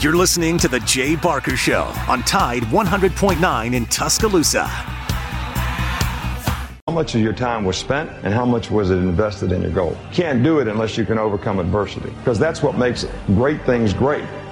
You're listening to The Jay Barker Show on Tide 100.9 in Tuscaloosa. How much of your time was spent and how much was it invested in your goal? Can't do it unless you can overcome adversity because that's what makes great things great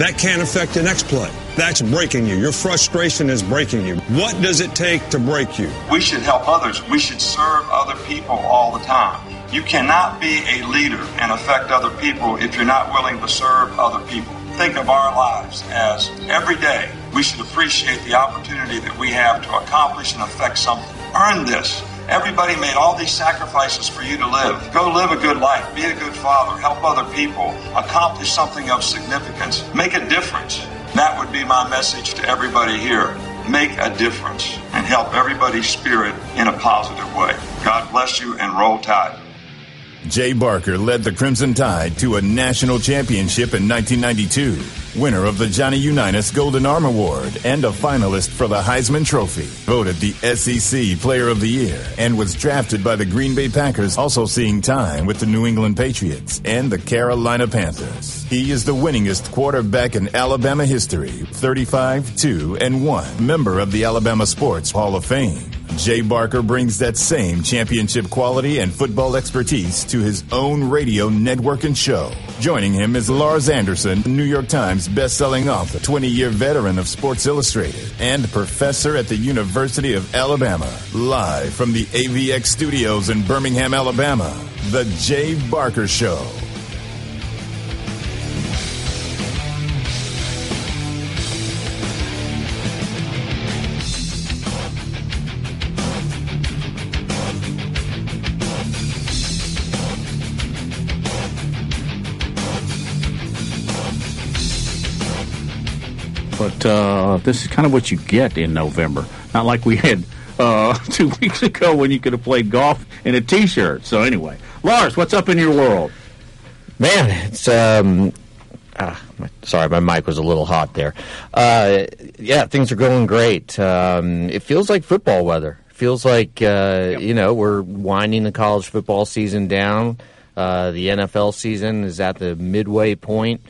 that can't affect the next play. That's breaking you. Your frustration is breaking you. What does it take to break you? We should help others. We should serve other people all the time. You cannot be a leader and affect other people if you're not willing to serve other people. Think of our lives as every day we should appreciate the opportunity that we have to accomplish and affect something. Earn this. Everybody made all these sacrifices for you to live. Go live a good life. Be a good father. Help other people. Accomplish something of significance. Make a difference. That would be my message to everybody here. Make a difference and help everybody's spirit in a positive way. God bless you and roll tide. Jay Barker led the Crimson Tide to a national championship in 1992, winner of the Johnny Unitas Golden Arm Award and a finalist for the Heisman Trophy, voted the SEC Player of the Year, and was drafted by the Green Bay Packers, also seeing time with the New England Patriots and the Carolina Panthers. He is the winningest quarterback in Alabama history, 35, 2, and 1, member of the Alabama Sports Hall of Fame. Jay Barker brings that same championship quality and football expertise to his own radio network and show. Joining him is Lars Anderson, New York Times best-selling author, 20-year veteran of Sports Illustrated, and professor at the University of Alabama. Live from the AVX studios in Birmingham, Alabama, The Jay Barker Show. Uh, this is kind of what you get in November. Not like we had uh, two weeks ago when you could have played golf in a T-shirt. So anyway, Lars, what's up in your world? Man, it's um, ah, sorry, my mic was a little hot there. Uh, yeah, things are going great. Um, it feels like football weather. Feels like uh, you know we're winding the college football season down. Uh, the NFL season is at the midway point.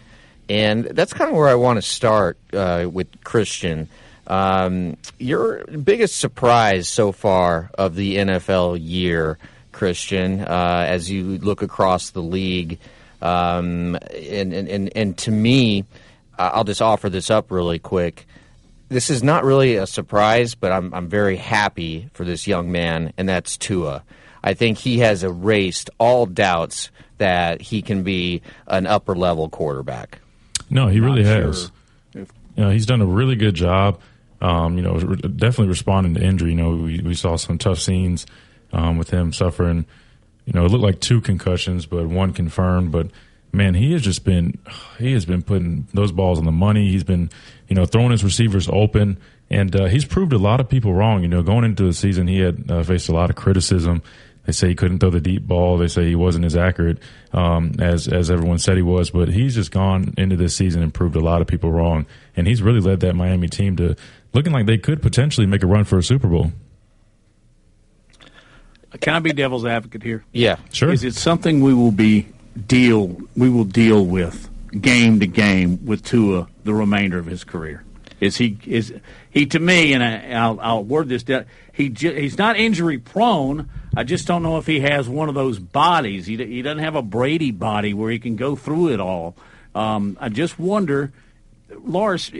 And that's kind of where I want to start uh, with Christian. Um, your biggest surprise so far of the NFL year, Christian, uh, as you look across the league. Um, and, and, and to me, I'll just offer this up really quick. This is not really a surprise, but I'm, I'm very happy for this young man, and that's Tua. I think he has erased all doubts that he can be an upper level quarterback. No, he really has. Sure. You know, he's done a really good job. Um, you know, definitely responding to injury. You know, we, we saw some tough scenes um, with him suffering. You know, it looked like two concussions, but one confirmed. But man, he has just been he has been putting those balls on the money. He's been you know throwing his receivers open, and uh, he's proved a lot of people wrong. You know, going into the season, he had uh, faced a lot of criticism. They say he couldn't throw the deep ball. They say he wasn't as accurate um, as as everyone said he was. But he's just gone into this season and proved a lot of people wrong. And he's really led that Miami team to looking like they could potentially make a run for a Super Bowl. Can I be devil's advocate here? Yeah, sure. Is it something we will be deal we will deal with game to game with Tua the remainder of his career? Is he is he to me? And I, will I'll word this down. He he's not injury prone. I just don't know if he has one of those bodies. He he doesn't have a Brady body where he can go through it all. Um, I just wonder, Lars,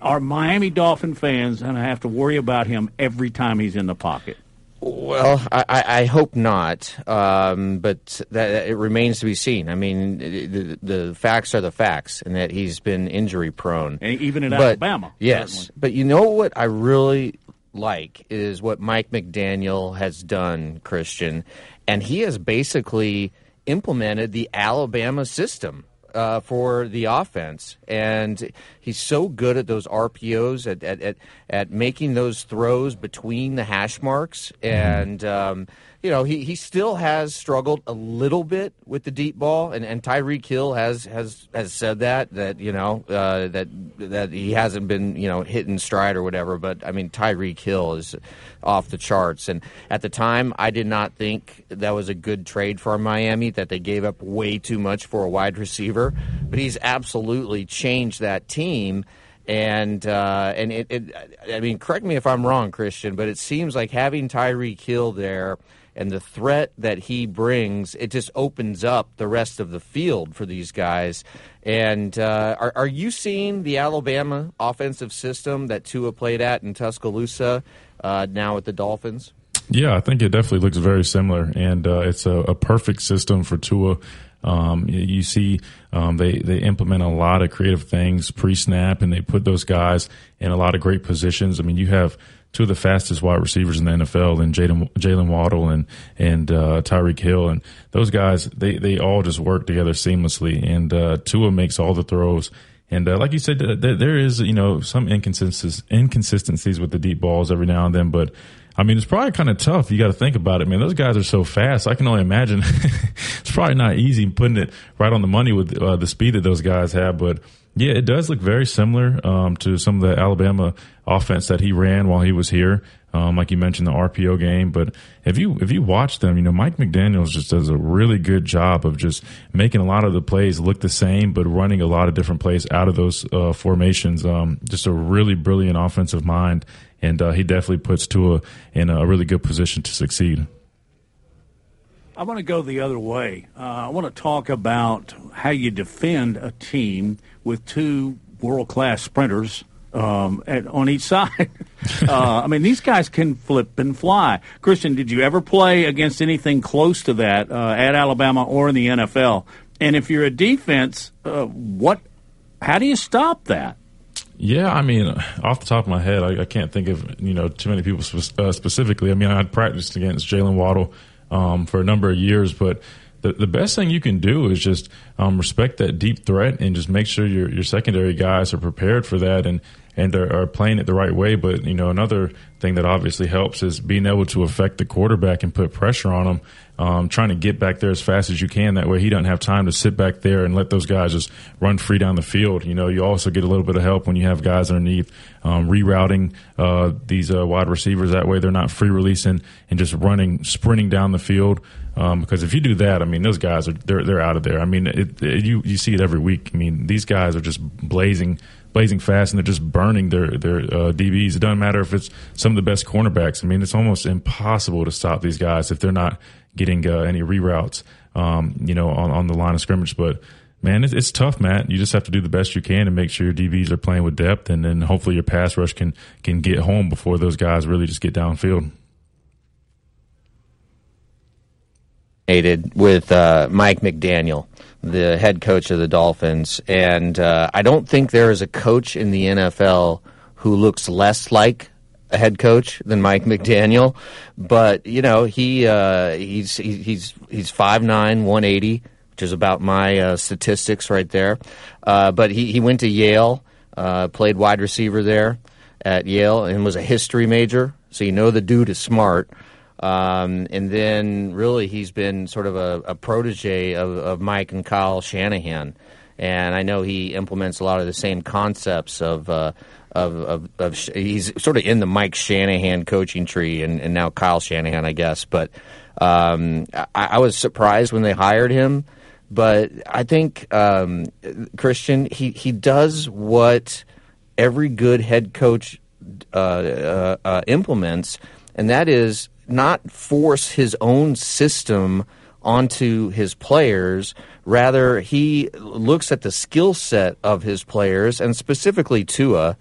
are Miami Dolphin fans going to have to worry about him every time he's in the pocket? Well, I, I hope not, um, but that, it remains to be seen. I mean, the, the, facts are the facts, and that he's been injury prone, and even in but, Alabama. Yes, certainly. but you know what I really like is what Mike McDaniel has done, Christian, and he has basically implemented the Alabama system uh, for the offense, and he's so good at those RPOs, at at, at, at making those throws between the hash marks, mm-hmm. and um, you know, he, he still has struggled a little bit with the deep ball, and, and Tyreek Hill has, has has said that that you know uh, that that he hasn't been you know hitting stride or whatever. But I mean, Tyreek Hill is off the charts, and at the time, I did not think that was a good trade for Miami. That they gave up way too much for a wide receiver, but he's absolutely changed that team and uh, and it, it, I mean, correct me if I'm wrong, Christian, but it seems like having Tyreek Hill there and the threat that he brings, it just opens up the rest of the field for these guys. And uh, are, are you seeing the Alabama offensive system that Tua played at in Tuscaloosa uh, now with the Dolphins? Yeah, I think it definitely looks very similar, and uh, it's a, a, perfect system for Tua. Um, you see, um, they they implement a lot of creative things pre-snap, and they put those guys in a lot of great positions. I mean, you have two of the fastest wide receivers in the NFL, and Jalen Waddle and and uh, Tyreek Hill, and those guys they they all just work together seamlessly. And uh, Tua makes all the throws. And uh, like you said, there is you know some inconsistencies inconsistencies with the deep balls every now and then, but. I mean, it's probably kind of tough. You got to think about it, man. Those guys are so fast. I can only imagine it's probably not easy putting it right on the money with uh, the speed that those guys have. But yeah, it does look very similar um, to some of the Alabama offense that he ran while he was here. Um, like you mentioned, the RPO game. But if you if you watch them, you know Mike McDaniel's just does a really good job of just making a lot of the plays look the same, but running a lot of different plays out of those uh, formations. Um, just a really brilliant offensive mind, and uh, he definitely puts Tua in a really good position to succeed. I want to go the other way. Uh, I want to talk about how you defend a team with two world class sprinters um, at, on each side. uh, I mean, these guys can flip and fly. Christian, did you ever play against anything close to that uh, at Alabama or in the NFL? And if you're a defense, uh, what? How do you stop that? Yeah, I mean, off the top of my head, I, I can't think of you know too many people spe- uh, specifically. I mean, I'd practiced against Jalen Waddle um, for a number of years, but the, the best thing you can do is just um, respect that deep threat and just make sure your your secondary guys are prepared for that and and are, are, playing it the right way. But you know, another thing that obviously helps is being able to affect the quarterback and put pressure on him. Um, trying to get back there as fast as you can. That way, he doesn't have time to sit back there and let those guys just run free down the field. You know, you also get a little bit of help when you have guys underneath um, rerouting uh, these uh, wide receivers. That way, they're not free releasing and just running, sprinting down the field. Um, because if you do that, I mean, those guys are they're they're out of there. I mean, it, it, you you see it every week. I mean, these guys are just blazing blazing fast and they're just burning their their uh, DBs. It doesn't matter if it's some of the best cornerbacks. I mean, it's almost impossible to stop these guys if they're not getting uh, any reroutes, um, you know, on, on the line of scrimmage. But man, it's, it's tough, Matt. You just have to do the best you can and make sure your DBs are playing with depth, and then hopefully your pass rush can can get home before those guys really just get downfield. Aided with uh, Mike McDaniel the head coach of the Dolphins, and uh, I don't think there is a coach in the NFL who looks less like a head coach than Mike McDaniel. But you know, he uh, he's he's he's five nine, one eighty, which is about my uh, statistics right there. Uh, but he he went to Yale, uh, played wide receiver there at Yale, and was a history major. So you know the dude is smart. Um, and then really he's been sort of a, a protege of, of, Mike and Kyle Shanahan. And I know he implements a lot of the same concepts of, uh, of, of, of, he's sort of in the Mike Shanahan coaching tree and, and now Kyle Shanahan, I guess. But um, I, I, was surprised when they hired him. But I think um, Christian, he, he does what every good head coach uh, uh, uh implements, and that is not force his own system onto his players. Rather, he looks at the skill set of his players and specifically Tua.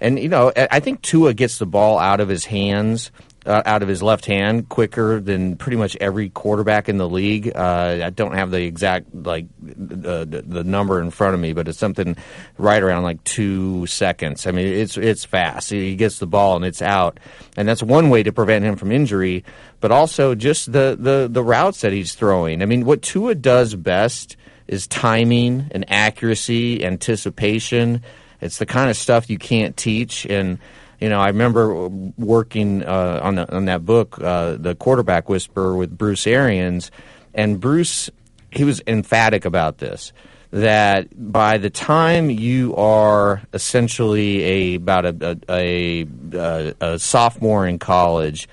And, you know, I think Tua gets the ball out of his hands uh, out of his left hand quicker than pretty much every quarterback in the league. Uh, I don't have the exact like the, the, the number in front of me, but it's something right around like two seconds. I mean, it's it's fast. He gets the ball and it's out, and that's one way to prevent him from injury. But also just the the the routes that he's throwing. I mean, what Tua does best is timing and accuracy, anticipation. It's the kind of stuff you can't teach. And you know, I remember working uh, on the, on that book, uh, the quarterback whisperer with Bruce Arians, and Bruce he was emphatic about this that by the time you are essentially a about a, a, a, a sophomore in college,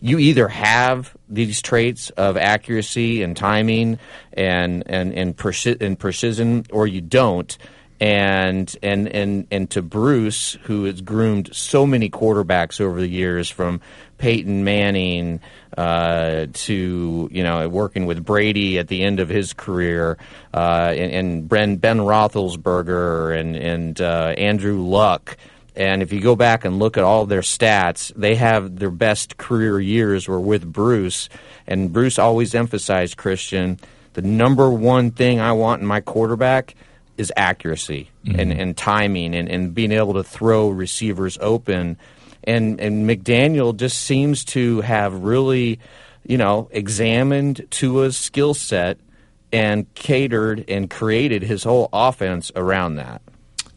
you either have these traits of accuracy and timing and and and, perci- and precision, or you don't and and and and to Bruce, who has groomed so many quarterbacks over the years, from Peyton Manning uh, to you know working with Brady at the end of his career, uh, and, and Ben, ben Roethlisberger and and uh, Andrew Luck. And if you go back and look at all their stats, they have their best career years were with Bruce. And Bruce always emphasized Christian the number one thing I want in my quarterback is accuracy mm-hmm. and, and timing and, and being able to throw receivers open. And, and McDaniel just seems to have really, you know, examined Tua's skill set and catered and created his whole offense around that.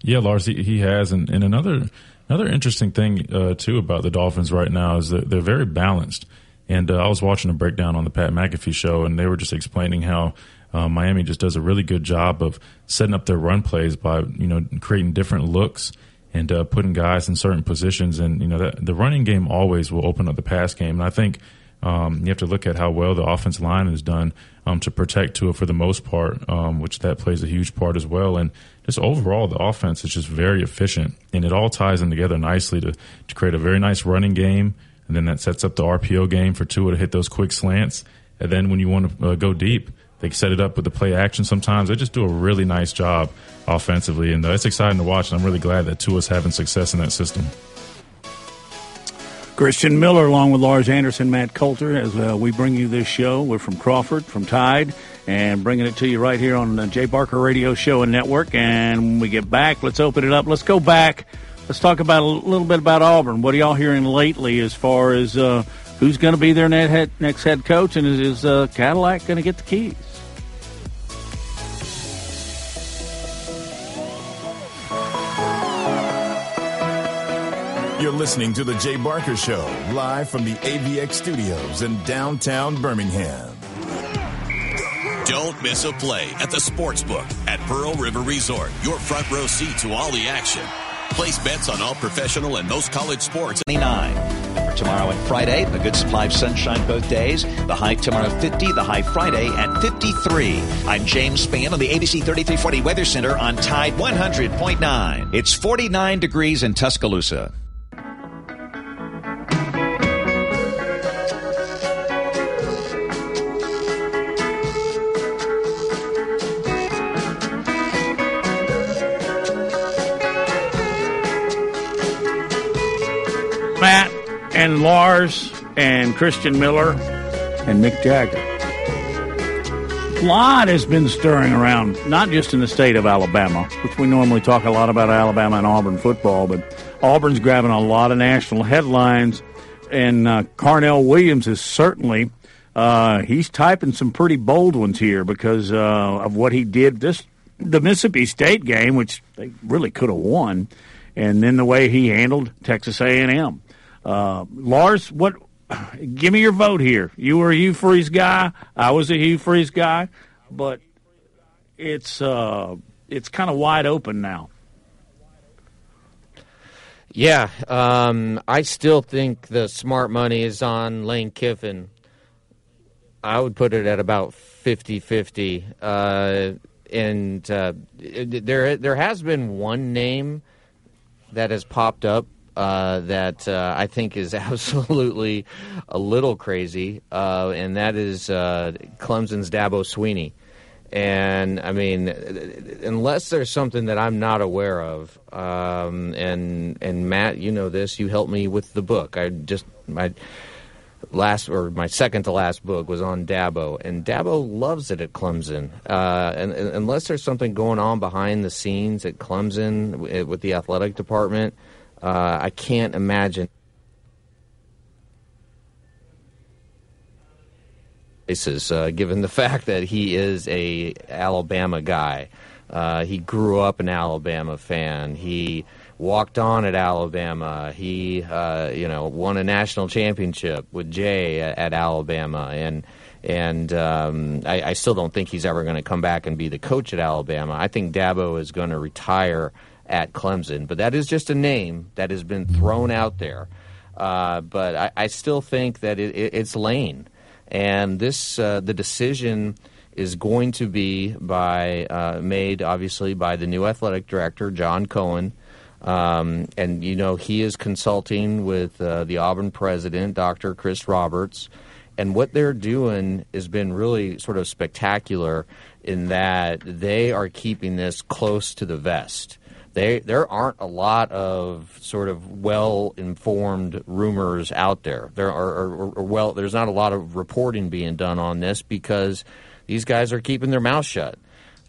Yeah, Lars, he, he has. And, and another another interesting thing, uh, too, about the Dolphins right now is that they're very balanced. And uh, I was watching a breakdown on the Pat McAfee show, and they were just explaining how uh, Miami just does a really good job of setting up their run plays by you know creating different looks and uh, putting guys in certain positions. And you know that the running game always will open up the pass game. And I think um, you have to look at how well the offensive line has done um, to protect Tua for the most part, um, which that plays a huge part as well. And just overall, the offense is just very efficient, and it all ties in together nicely to to create a very nice running game. And then that sets up the RPO game for Tua to hit those quick slants. And then when you want to uh, go deep, they set it up with the play action sometimes. They just do a really nice job offensively, and uh, it's exciting to watch. And I'm really glad that Tua's having success in that system. Christian Miller, along with Lars Anderson, Matt Coulter, as uh, we bring you this show. We're from Crawford, from Tide, and bringing it to you right here on the Jay Barker Radio Show and Network. And when we get back, let's open it up. Let's go back. Let's talk about a little bit about Auburn. What are y'all hearing lately as far as uh, who's going to be their next head coach, and is, is uh, Cadillac going to get the keys? You're listening to The Jay Barker Show, live from the AVX studios in downtown Birmingham. Don't miss a play at the Sportsbook at Pearl River Resort. Your front row seat to all the action. Place bets on all professional and most college sports. 29. For tomorrow and Friday, a good supply of sunshine both days. The high tomorrow 50, the high Friday at 53. I'm James Spann on the ABC 3340 Weather Center on Tide 100.9. It's 49 degrees in Tuscaloosa. And Lars and Christian Miller and Mick Jagger. A lot has been stirring around, not just in the state of Alabama, which we normally talk a lot about Alabama and Auburn football, but Auburn's grabbing a lot of national headlines, and uh, Carnell Williams is certainly. Uh, he's typing some pretty bold ones here because uh, of what he did this the Mississippi State game, which they really could have won, and then the way he handled Texas A&M. Uh, Lars, what? Give me your vote here. You were a Hugh Freeze guy. I was a Hugh Freeze guy, but it's uh, it's kind of wide open now. Yeah, um, I still think the smart money is on Lane Kiffin. I would put it at about 50-50. Uh, and uh, there there has been one name that has popped up uh, that uh, I think is absolutely a little crazy, uh, and that is uh, Clemson's Dabo Swinney. And I mean, unless there's something that I'm not aware of, um, and and Matt, you know this, you helped me with the book. I just my last or my second to last book was on Dabo, and Dabo loves it at Clemson. Uh, and, and, unless there's something going on behind the scenes at Clemson with the athletic department, uh, I can't imagine. Uh, given the fact that he is a Alabama guy, uh, he grew up an Alabama fan. He walked on at Alabama. He, uh, you know, won a national championship with Jay at, at Alabama, and and um, I, I, still don't think he's ever going to come back and be the coach at Alabama. I think Dabo is going to retire at Clemson, but that is just a name that has been thrown out there. Uh, but I, I, still think that it, it, it's Lane, and this uh, the decision is going to be by uh, made obviously by the new athletic director John Cohen. Um, and you know he is consulting with uh, the Auburn president, Dr. Chris Roberts, and what they're doing has been really sort of spectacular in that they are keeping this close to the vest. They, there aren't a lot of sort of well informed rumors out there. There are, or, or, well, there's not a lot of reporting being done on this because these guys are keeping their mouth shut.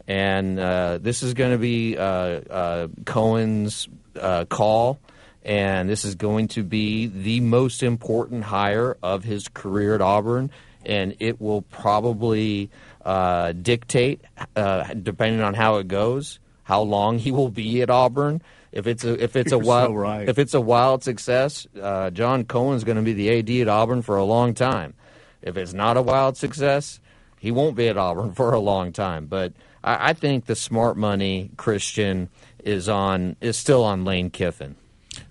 And uh, this is going to be uh, uh, Cohen's uh, call, and this is going to be the most important hire of his career at Auburn, and it will probably uh, dictate, uh, depending on how it goes, how long he will be at Auburn. If it's a if it's You're a wild so right. if it's a wild success, uh, John Cohen's going to be the AD at Auburn for a long time. If it's not a wild success, he won't be at Auburn for a long time. But I, I think the smart money Christian is on is still on Lane Kiffin.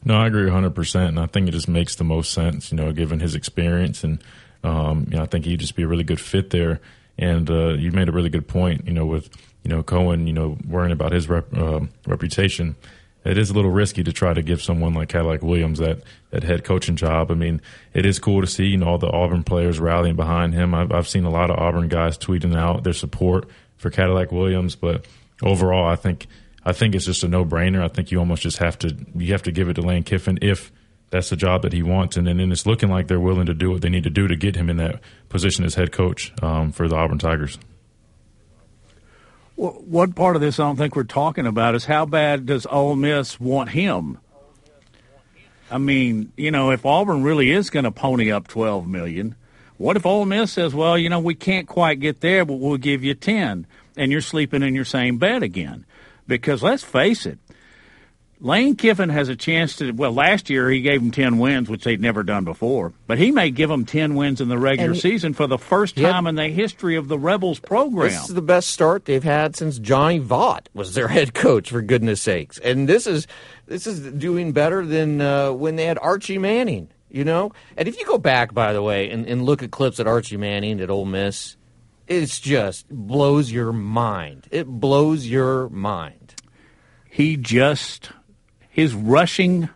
No, I agree 100, percent and I think it just makes the most sense. You know, given his experience, and um, you know, I think he'd just be a really good fit there. And uh, you made a really good point. You know, with you know Cohen, you know, worrying about his rep, uh, reputation. It is a little risky to try to give someone like Cadillac Williams that, that head coaching job. I mean, it is cool to see you know all the Auburn players rallying behind him. I've, I've seen a lot of Auburn guys tweeting out their support for Cadillac Williams, but overall, I think I think it's just a no brainer. I think you almost just have to you have to give it to Lane Kiffin if that's the job that he wants, and then, it's looking like they're willing to do what they need to do to get him in that position as head coach um, for the Auburn Tigers. One part of this I don't think we're talking about is how bad does Ole Miss want him? I mean, you know, if Auburn really is going to pony up twelve million, what if Ole Miss says, "Well, you know, we can't quite get there, but we'll give you ten, and you're sleeping in your same bed again"? Because let's face it, Lane Kiffin has a chance to. Well, last year he gave them ten wins, which they'd never done before. But he may give them ten wins in the regular he, season for the first time in the history of the Rebels program. This is the best start they've had since Johnny Vaught was their head coach. For goodness sakes, and this is this is doing better than uh, when they had Archie Manning. You know, and if you go back, by the way, and, and look at clips at Archie Manning at Ole Miss, it's just blows your mind. It blows your mind. He just his rushing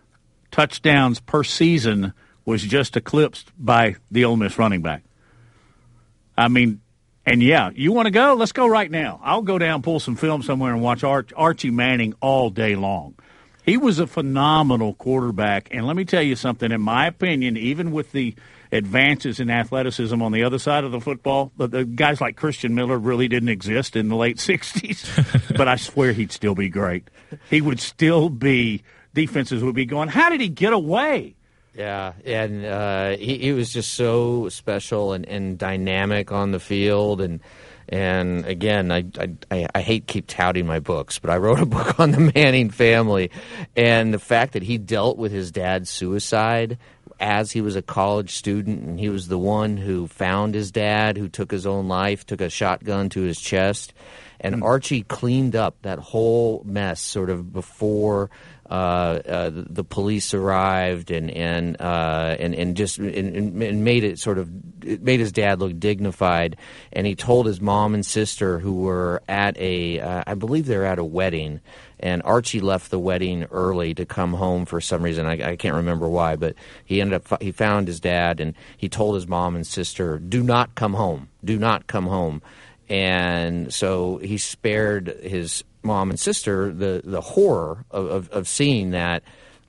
touchdowns per season was just eclipsed by the Ole Miss running back. I mean, and yeah, you want to go? Let's go right now. I'll go down, pull some film somewhere, and watch Arch- Archie Manning all day long. He was a phenomenal quarterback, and let me tell you something. In my opinion, even with the advances in athleticism on the other side of the football. The, the guys like Christian Miller really didn't exist in the late 60s, but I swear he'd still be great. He would still be, defenses would be going, how did he get away? Yeah, and uh, he, he was just so special and, and dynamic on the field, and and again, I, I I hate keep touting my books, but I wrote a book on the Manning family, and the fact that he dealt with his dad's suicide as he was a college student, and he was the one who found his dad, who took his own life, took a shotgun to his chest. And hmm. Archie cleaned up that whole mess sort of before the police arrived and and uh, and and just and, and, made it sort of it made his dad look dignified. And he told his mom and sister who were at a uh, I believe they're at a wedding and Archie left the wedding early to come home for some reason. I, I, can't remember why, but he ended up he found his dad and he told his mom and sister, "Do not come home. Do not come home." And so he spared his mom and sister the the horror of, of, of seeing that.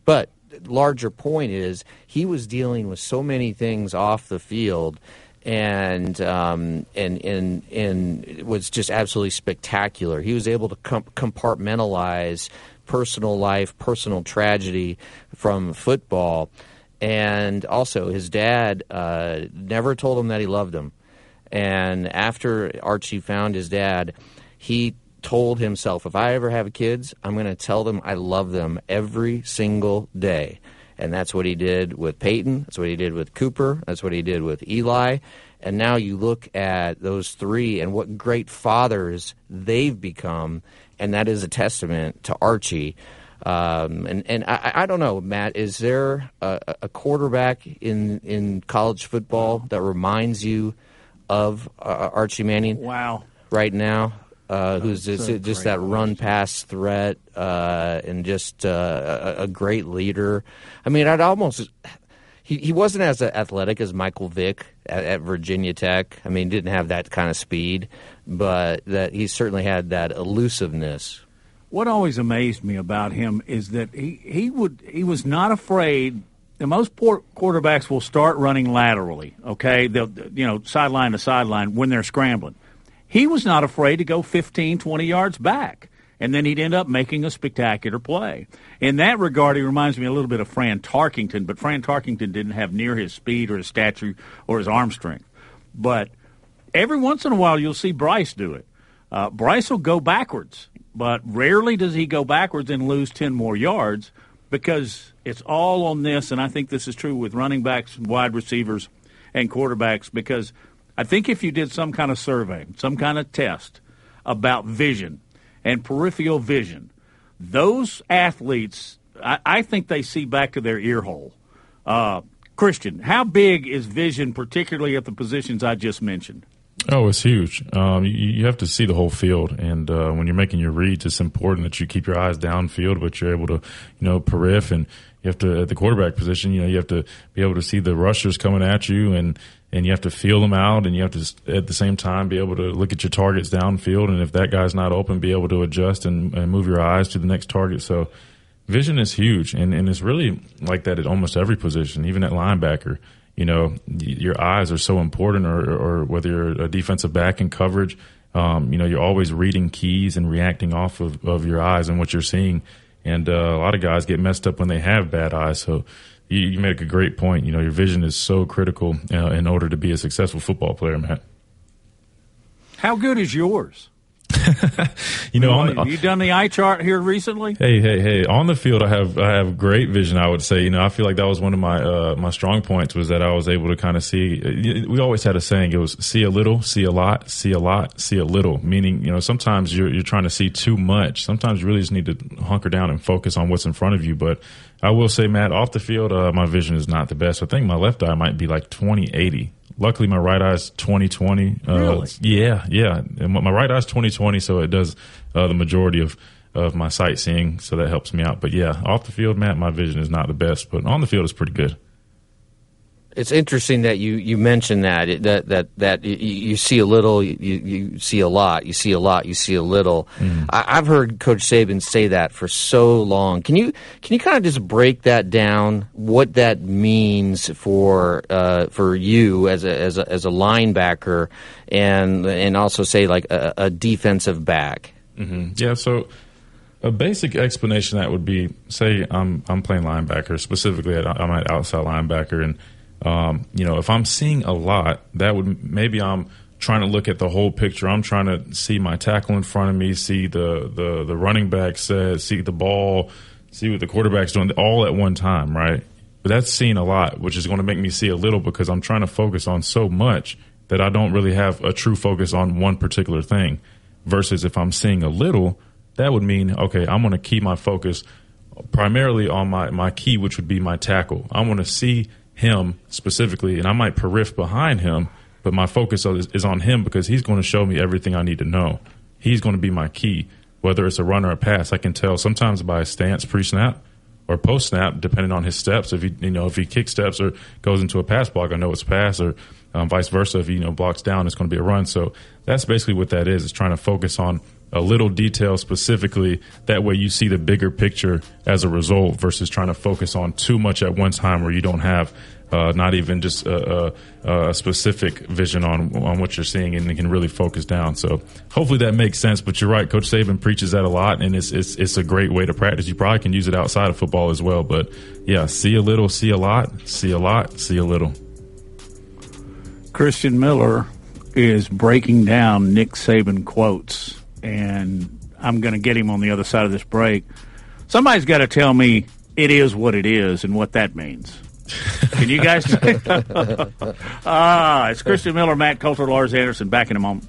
But larger point is he was dealing with so many things off the field and um, and and and it was just absolutely spectacular. He was able to com- compartmentalize personal life, personal tragedy from football, and also his dad uh, never told him that he loved him. And after Archie found his dad, he told himself, if I ever have kids, I'm going to tell them I love them every single day. And that's what he did with Peyton. That's what he did with Cooper. That's what he did with Eli. And now you look at those three and what great fathers they've become. And that is a testament to Archie. Um, and and I, I, don't know, Matt, is there a, a, quarterback in, in college football that reminds you of uh, Archie Manning? Wow. Right now? uh, who's just, so just that run pass threat uh, and just uh, a, a, great leader. I mean, I'd almost. He, he wasn't as athletic as Michael Vick at, at, Virginia Tech. I mean, didn't have that kind of speed, but that he certainly had that elusiveness. What always amazed me about him is that he, he would he was not afraid most quarterbacks will start running laterally. Okay, they'll you know sideline to sideline when they're scrambling he was not afraid to go 15, 20 yards back. And then he'd end up making a spectacular play. In that regard, he reminds me a little bit of Fran Tarkenton, but Fran Tarkenton didn't have near his speed or his stature or his arm strength. But every once in a while, you'll see Bryce do it. Uh, Bryce will go backwards, but rarely does he go backwards and lose 10 more yards because it's all on this. And I think this is true with running backs, wide receivers, and quarterbacks because – I think if you did some kind of survey, some kind of test about vision and peripheral vision, those athletes, I, I think they see back to their ear hole. Uh, Christian, how big is vision, particularly at the positions I just mentioned? Oh, it's huge. Um, you, you, have to see the whole field, and uh, when you're making your reads, it's important that you keep your eyes downfield, but you're able to, you know, periph, and you have to at the quarterback position. You know, you have to be able to see the rushers coming at you, and and you have to feel them out and you have to at the same time be able to look at your targets downfield and if that guy's not open be able to adjust and, and move your eyes to the next target so vision is huge and, and it's really like that at almost every position even at linebacker you know your eyes are so important or, or whether you're a defensive back in coverage um, you know you're always reading keys and reacting off of, of your eyes and what you're seeing and uh, a lot of guys get messed up when they have bad eyes so you, you make a great point. You know, your vision is so critical uh, in order to be a successful football player, Matt. How good is yours? you know, on, have you done the eye chart here recently? Hey, hey, hey! On the field, I have I have great vision. I would say, you know, I feel like that was one of my uh, my strong points was that I was able to kind of see. We always had a saying: it was see a little, see a lot, see a lot, see a little. Meaning, you know, sometimes you're you're trying to see too much. Sometimes you really just need to hunker down and focus on what's in front of you. But I will say, Matt, off the field, uh, my vision is not the best. I think my left eye might be like twenty eighty luckily my right eye's 2020. Uh, really? Yeah, yeah. And my right eye's 2020, so it does uh, the majority of of my sightseeing, so that helps me out. But yeah, off the field, Matt, my vision is not the best, but on the field, it's pretty good it's interesting that you, you mentioned that that that that you, you see a little, you, you see a lot, you see a lot, you see a little. Mm. I, have heard Coach Saban say that for so long. Can you can you kind of just break that down? What that means for uh, for you as a, as a as a linebacker, and and also say like a, a defensive back. Mm-hmm. Yeah. So a basic explanation that would be say I'm I'm playing linebacker specifically I'm an outside linebacker and um, you know, if I'm seeing a lot, that would maybe I'm trying to look at the whole picture. I'm trying to see my tackle in front of me, see the the the running back says, see the ball, see what the quarterback's doing, all at one time, right? But that's seeing a lot, which is going to make me see a little because I'm trying to focus on so much that I don't really have a true focus on one particular thing. Versus if I'm seeing a little, that would mean okay, I'm going to keep my focus primarily on my my key, which would be my tackle. I want to see him specifically, and I might periff behind him, but my focus is, on him because he's going to show me everything I need to know. He's going to be my key, whether it's a run or a pass. I can tell sometimes by his stance pre-snap or post-snap, depending on his steps. If he, you know, if he kick steps or goes into a pass block, I know it's pass. Or Um, vice versa, if he you know blocks down, it's going to be a run. So that's basically what that is. Is trying to focus on a little detail specifically. That way, you see the bigger picture as a result, versus trying to focus on too much at one time where you don't have uh, not even just a, a, a, specific vision on on what you're seeing, and can really focus down. So hopefully that makes sense. But you're right, Coach Saban preaches that a lot, and it's it's it's a great way to practice. You probably can use it outside of football as well. But yeah, see a little, see a lot, see a lot, see a little. Christian Miller is breaking down Nick Saban quotes, and I'm going to get him on the other side of this break. Somebody's got to tell me it is what it is and what that means. Can you guys? ah, it's Christian Miller, Matt Coulter, Lars Anderson. Back in a moment.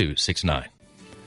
Two six nine.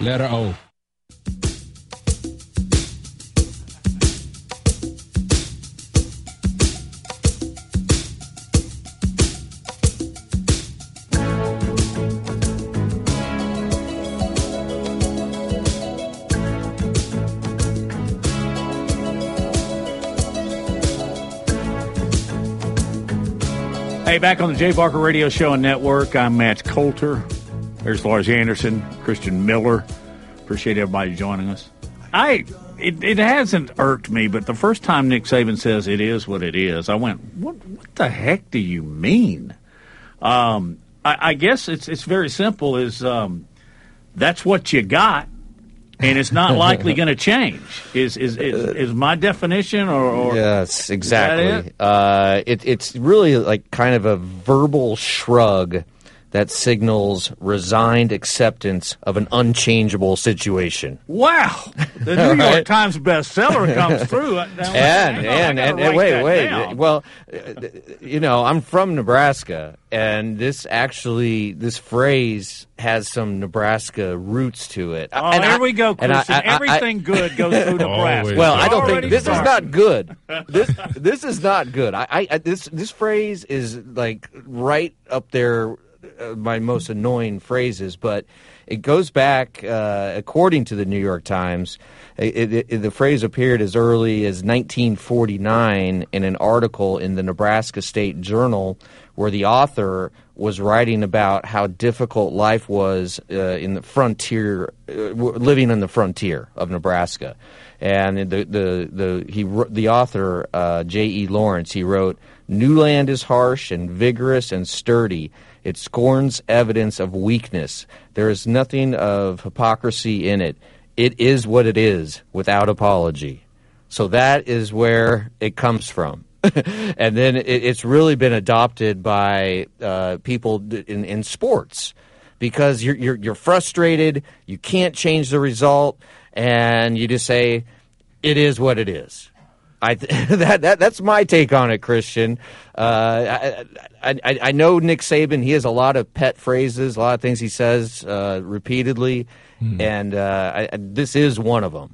Letter O. Hey, back on the Jay Barker Radio Show and Network, I'm Matt Coulter. There's Lars Anderson, Christian Miller. Appreciate everybody joining us. I it, it hasn't irked me, but the first time Nick Saban says it is what it is, I went, "What? What the heck do you mean?" Um, I, I guess it's it's very simple. Is um, that's what you got, and it's not likely going to change. Is, is is is my definition, or, or yes, exactly. it? Uh, it, it's really like kind of a verbal shrug that signals resigned acceptance of an unchangeable situation. Wow, the New York Right. Times bestseller comes through. And hang and and, and wait wait down. well you know i'm from nebraska and this actually this phrase has some nebraska roots to it Oh, and there I- we go, and Christian. I- I- Everything good goes through Nebraska. well i don't think this is not good this this is not good I, I, I this this phrase is like right up there my most annoying phrases but it goes back uh, according to the new york times it, it, it- the phrase appeared as early as 1949 in an article in the nebraska state journal where the author was writing about how difficult life was uh, in the frontier, uh, living on the frontier of Nebraska, and the the the he the author uh, J. E. Lawrence he wrote, "New land is harsh and vigorous and sturdy." It scorns evidence of weakness. There is nothing of hypocrisy in it. It is what it is, without apology. So that is where it comes from. and then it, it's really been adopted by uh, people in, in sports because you're, you're, you're frustrated, you can't change the result, and you just say, it is what it is. I that, that that's my take on it, Christian. Uh, I, I I know Nick Saban. He has a lot of pet phrases, a lot of things he says uh, repeatedly, and uh, I, I- this is one of them.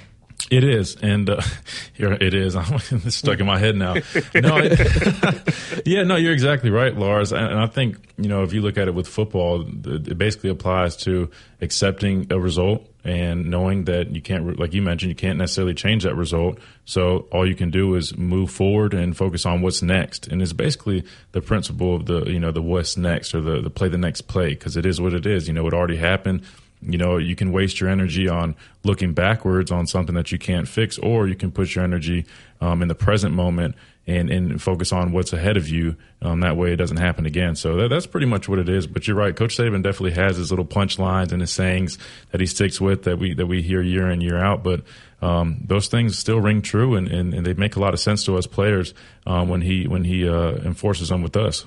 It is, and uh, here it is. I'm stuck in my head now. No, it- yeah, no, you're exactly right, Lars. And, and I think you know if you look at it with football, it it basically applies to accepting a result and knowing that you can't, like you mentioned, you can't necessarily change that result. So all you can do is move forward and focus on what's next. And it's basically the principle of the you know the what's next or the the play the next play because it is what it is. You know, it already happened you know you can waste your energy on looking backwards on something that you can't fix or you can put your energy um, in the present moment and, and focus on what's ahead of you um, that way it doesn't happen again. So that, that's pretty much what it is. But you're right. Coach saban definitely has his little punchlines and his sayings that he sticks with that we that we hear year in year out. But um, those things still ring true and, and, and they make a lot of sense to us players um, when he when he uh, enforces them with us.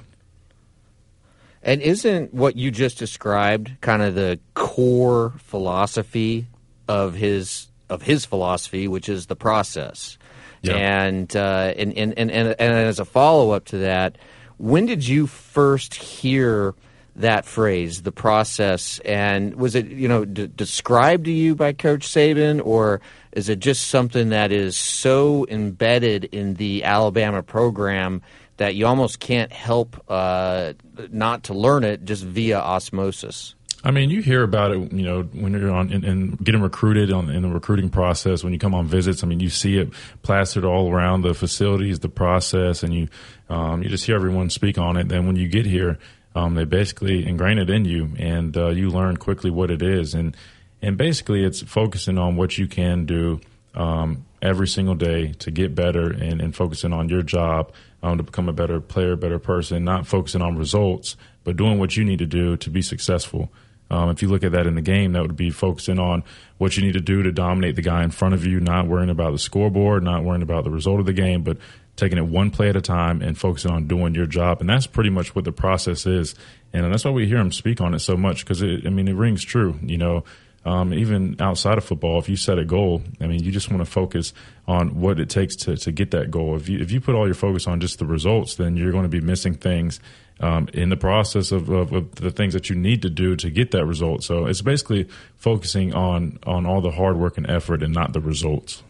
And isn't what you just described kind of the core philosophy of his of his philosophy, which is the process? Yeah. And, uh, and, and and and and as a follow up to that, when did you first hear that phrase, the process? And was it you know d- described to you by Coach Saban, or is it just something that is so embedded in the Alabama program? that you almost can't help uh, not to learn it just via osmosis. I mean, you hear about it, you know, when you're on and, getting recruited on in the recruiting process. When you come on visits, I mean, you see it plastered all around the facilities, the process, and you um, you just hear everyone speak on it. Then when you get here, um, they basically ingrain it in you, and uh, you learn quickly what it is. And and basically, it's focusing on what you can do um, every single day to get better, and, and focusing on your job um, to become a better player, better person. Not focusing on results, but doing what you need to do to be successful. Um, if you look at that in the game, that would be focusing on what you need to do to dominate the guy in front of you, not worrying about the scoreboard, not worrying about the result of the game, but taking it one play at a time and focusing on doing your job. And that's pretty much what the process is. And that's why we hear him speak on it so much because, I mean, it rings true. You know, um, even outside of football, if you set a goal, I mean, you just want to focus on what it takes to, to get that goal. If you if you put all your focus on just the results, then you're going to be missing things um, in the process of, of, of, the things that you need to do to get that result. So it's basically focusing on on all the hard work and effort and not the results.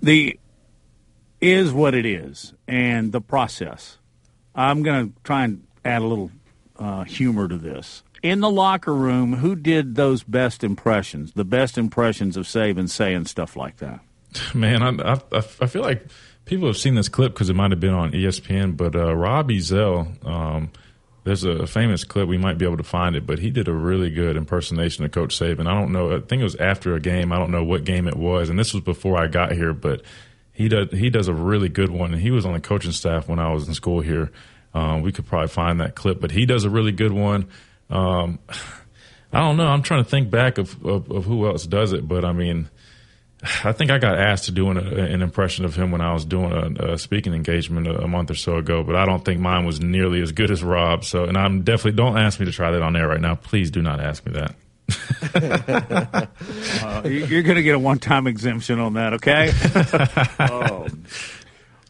The is what it is, and the process. I'm going to try and add a little uh, humor to this in the locker room, who did those best impressions? The best impressions of Saban saying stuff like that. Man, I I, I feel like people have seen this clip because it might have been on ESPN. But uh, Rob Ezell, um, there's a famous clip. We might be able to find it, but he did a really good impersonation of Coach Saban. I don't know. I think it was after a game. I don't know what game it was, and this was before I got here. But he does he does a really good one, and he was on the coaching staff when I was in school here. Um, we could probably find that clip, but he does a really good one. Um, I don't know. I'm trying to think back of, of, of, who else does it, but I mean, I think I got asked to do an, an impression of him when I was doing a, a speaking engagement a, a, month or so ago, but I don't think mine was nearly as good as Rob. So, and I'm definitely don't ask me to try that on air right now. Please do not ask me that. uh, you're going to get a one-time exemption on that, okay? oh.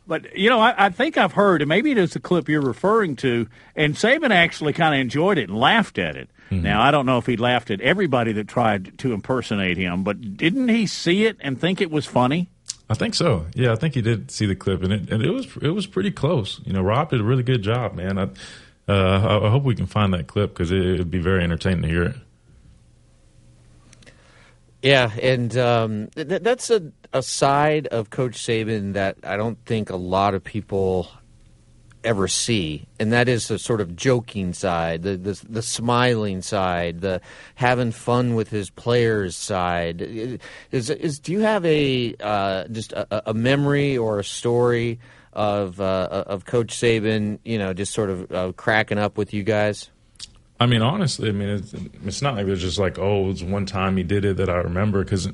But you know, I, I, think I've heard, and maybe it is the clip you're referring to. And Saban actually kind of enjoyed it and laughed at it. Mm-hmm. Now I don't know if he laughed at everybody that tried to impersonate him, but didn't he see it and think it was funny? I think so. Yeah, I think he did see the clip, and it and it was it was pretty close. You know, Rob did a really good job, man. I uh, I, hope we can find that clip because it would be very entertaining to hear it. Yeah, and um, th- that's a, a side of Coach Saban that I don't think a lot of people ever see, and that is the sort of joking side, the, the the, smiling side, the having fun with his players side. Is is do you have a uh, just a, a, memory or a story of uh, of Coach Saban? You know, just sort of uh, cracking up with you guys. I mean, honestly, I mean, it's, it's not like it's just like, oh, it's one time he did it that I remember. Because,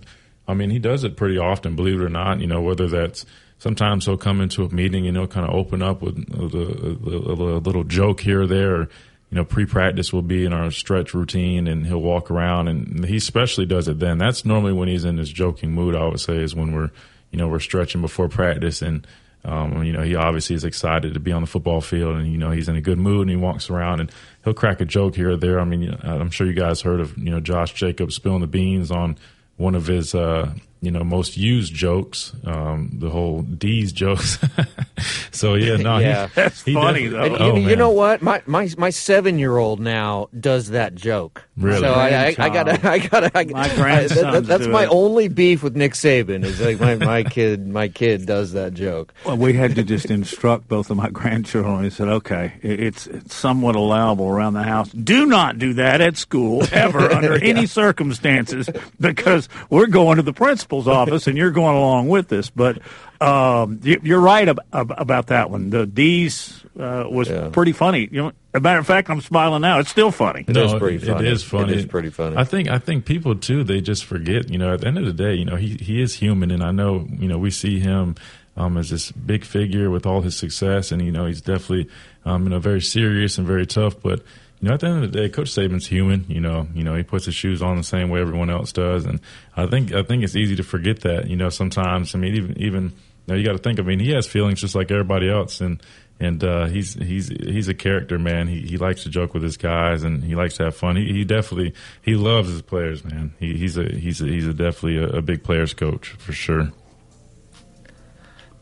I mean, he does it pretty often, believe it or not. You know, whether that's sometimes he'll come into a meeting and he'll kind of open up with a, a, a, little joke here or there. You know, pre-practice will be in our stretch routine, and he'll walk around, and he especially does it then. That's normally when he's in his joking mood. I would say is when we're, you know, we're stretching before practice, and um, you know, he obviously is excited to be on the football field, and you know he's in a good mood, and he walks around and he'll crack a joke here or there. I mean, I'm sure you guys heard of you know Josh Jacobs spilling the beans on one of his uh, you know most used jokes, um, the whole D's jokes. so yeah, no, yeah, he, that's he funny though. Oh, you, you, know what? My my my seven year old now does that joke. Really? So I, I, I, gotta I gotta I, my grandson. That, that's my it. only beef with Nick Saban is like my, my kid my kid does that joke. Well, we had to just instruct both of my grandchildren. We said, okay, it's, it's somewhat allowable around the house. Do not do that at school ever under yeah. any circumstances because we're going to the principal principal's office, and you're going along with this. But um, you, are right ab- ab- about that one. The D's uh, was yeah. pretty funny. You know, a matter of fact, I'm smiling now. It's still funny. It no, is pretty funny. It is funny. It is pretty funny. I think I think people too they just forget. You know, at the end of the day, you know, he he is human, and I know you know we see him. Um, as this big figure with all his success, and you know he's definitely um, you know very serious and very tough. But you know, at the end of the day, Coach Saban's human. You know, you know, he puts his shoes on the same way everyone else does, and I think I think it's easy to forget that. You know, sometimes I mean, even even you, know, you got to think. I mean, he has feelings just like everybody else, and and uh, he's he's he's a character, man. He he likes to joke with his guys, and he likes to have fun. He, he definitely he loves his players, man. He, he's a he's a, he's a definitely a, a big players coach for sure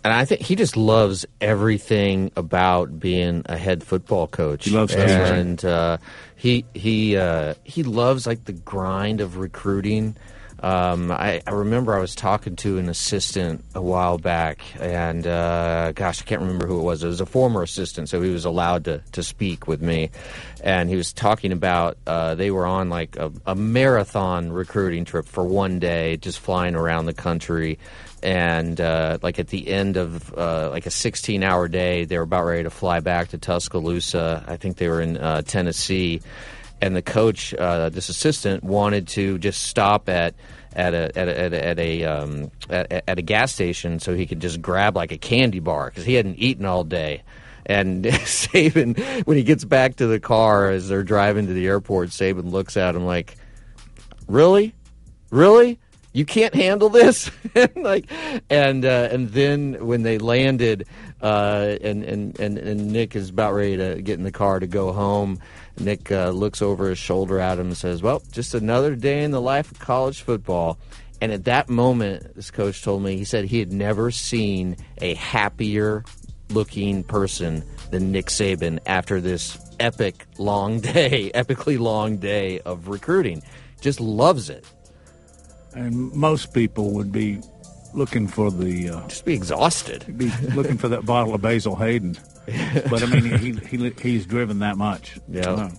and I think he just loves everything about being a head football coach. He loves and uh, he he uh, he loves like the grind of recruiting. Um, I, I, remember I was talking to an assistant a while back, and uh, gosh, I can't remember who it was. It was a former assistant, so he was allowed to, to speak with me. And he was talking about uh, they were on like a, a marathon recruiting trip for one day, just flying around the country and uh, like at the end of uh, like a 16 hour day they were about ready to fly back to tuscaloosa i think they were in uh, tennessee and the coach, uh, this assistant, wanted to just stop at at a at a at a, at a, um, at, at a gas station so he could just grab like a candy bar because he hadn't eaten all day. And Saban, when he gets back to the car as they're driving to the airport, Saban looks at him like, "Really, really." You can't handle this, and like, and uh, and then when they landed, uh, and, and and and Nick is about ready to get in the car to go home, Nick uh, looks over his shoulder at him and says, Well, just another day in the life of college football. And at that moment, this coach told me, he said he had never seen a happier looking person than Nick Saban after this epic long day, epically long day of recruiting. Just loves it. And most people would be looking for the. Uh, Just be exhausted. Be looking for that bottle of Basil Hayden. but I mean, he, he he's driven that much. Yeah.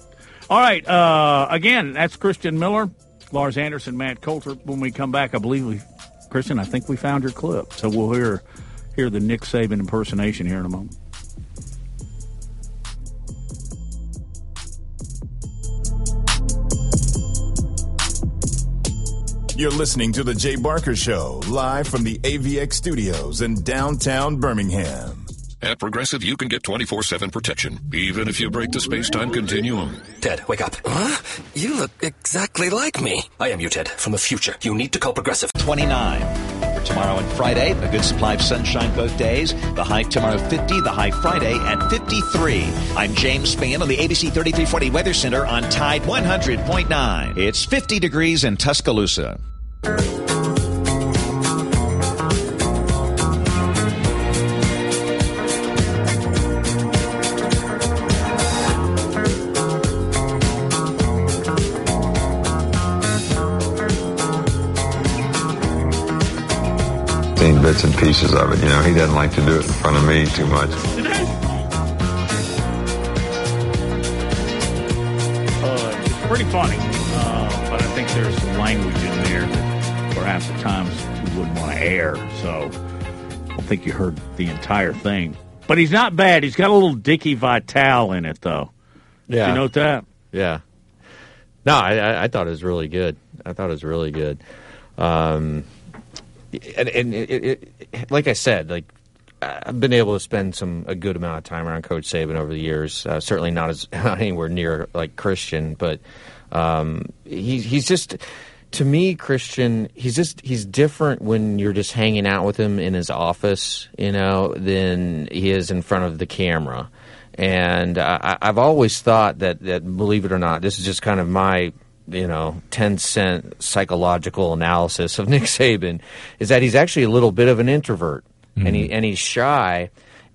All right. Uh, again, that's Christian Miller, Lars Anderson, Matt Coulter. When we come back, I believe we, Christian, I think we found your clip. So we'll hear hear the Nick Saban impersonation here in a moment. You're listening to The Jay Barker Show, live from the AVX studios in downtown Birmingham. At Progressive, you can get 24 7 protection, even if you break the space time continuum. Ted, wake up. Huh? You look exactly like me. I am you, Ted, from the future. You need to call Progressive. 29. Tomorrow and Friday, a good supply of sunshine both days. The high tomorrow 50, the high Friday at 53. I'm James Spann on the ABC 3340 Weather Center on Tide 100.9. It's 50 degrees in Tuscaloosa. Seen bits and pieces of it. You know, he doesn't like to do it in front of me too much. Uh, it's pretty funny, uh, but I think there's some language in there that perhaps at times we wouldn't want to air. So I don't think you heard the entire thing. But he's not bad. He's got a little Dickie Vitale in it, though. Yeah. Did you note that? Yeah. No, I, I, I thought it was really good. I thought it was really good. Um, and, and it, it, like I said, like I've been able to spend some a good amount of time around Coach Saban over the years. Uh, certainly not as not anywhere near like Christian, but um, he, he's just to me Christian. He's just he's different when you're just hanging out with him in his office, you know, than he is in front of the camera. And I, I've always thought that that believe it or not, this is just kind of my you know, 10 cent psychological analysis of Nick Saban is that he's actually a little bit of an introvert mm-hmm. and he and he's shy.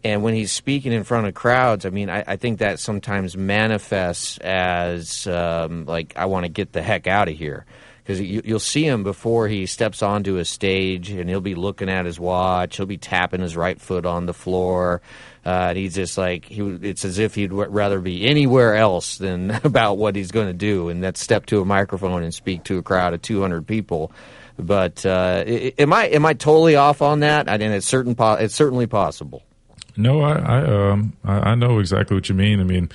And when he's speaking in front of crowds, I mean, I, I think that sometimes manifests as um, like, I want to get the heck out of here. Because you, you'll see him before he steps onto a stage and he'll be looking at his watch, he'll be tapping his right foot on the floor. Uh, and he's just like he. It's as if he'd rather be anywhere else than about what he's going to do, and that's step to a microphone and speak to a crowd of 200 people. But uh, am I am I totally off on that? I mean, it's certain. It's certainly possible. No, I I, um, I know exactly what you mean. I mean,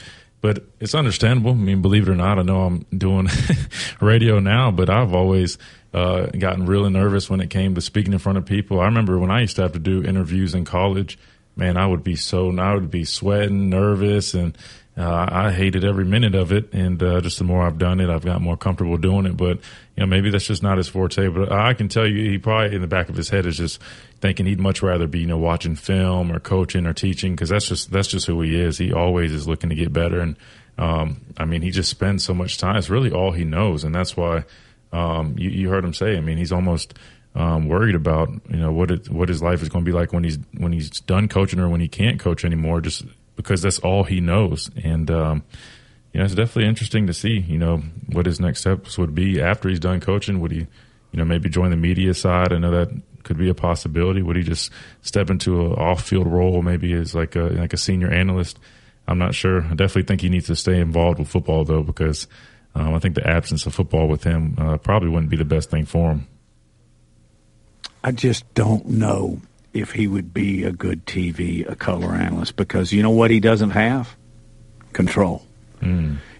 but it's understandable. I mean, believe it or not, I know I'm doing radio now, but I've always uh, gotten really nervous when it came to speaking in front of people. I remember when I used to have to do interviews in college man, I would be so, I would be sweating, nervous, and uh, I hated every minute of it. And uh, just the more I've done it, I've got more comfortable doing it. But you know, maybe that's just not his forte. But I can tell you, he probably in the back of his head is just thinking he'd much rather be, you know, watching film or coaching or teaching because that's just that's just who he is. He always is looking to get better. And um, I mean, he just spends so much time. It's really all he knows, and that's why um, you, you heard him say. I mean, he's almost um, worried about you know what it, what his life is going to be like when he's when he's done coaching or when he can't coach anymore, just because that's all he knows. And um, you know, it's definitely interesting to see you know what his next steps would be after he's done coaching. Would he you know maybe join the media side? I know that could be a possibility. Would he just step into an off field role, maybe as like a like a senior analyst? I'm not sure. I definitely think he needs to stay involved with football though, because um, I think the absence of football with him uh, probably wouldn't be the best thing for him. I just don't know if he would be a good TV, a color analyst, because you know what he doesn't have? Control.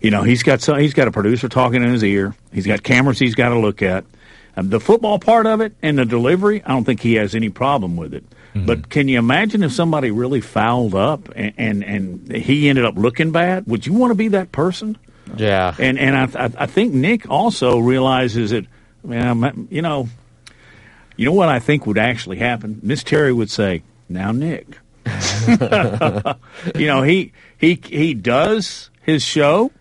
You know, he's got some, he's got a producer talking in his ear. He's got cameras he's got to look at. Um, the football part of it and the delivery, I don't think he has any problem with it. But can you imagine if somebody really fouled up and, and, and he ended up looking bad? Would you want to be that person? Yeah. And and I I, I think Nick also realizes that, man, you know, you know what I think would actually happen. Miss Terry would say, "Now, Nick, you know he he he does his show,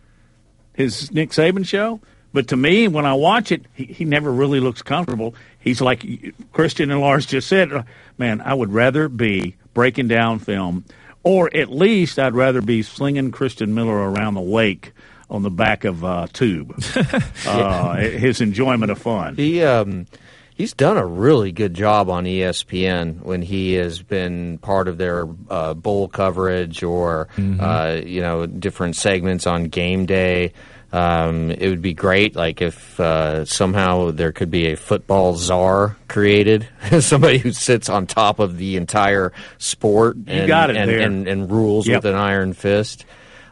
his Nick Saban show." But to me, when I watch it, he, he never really looks comfortable. He's like Christian and Lars just said, man, I would rather be breaking down film, or at least I'd rather be slinging Christian Miller around the lake on the back of uh, tube. uh, his enjoyment of fun. He um, he's done a really good job on ESPN when he has been part of their uh, bowl coverage or Mhm. uh, you know different segments on game day. Um, it would be great, like if uh, somehow there could be a football czar created, somebody who sits on top of the entire sport You and, got it and, and, and rules Yep. with an iron fist.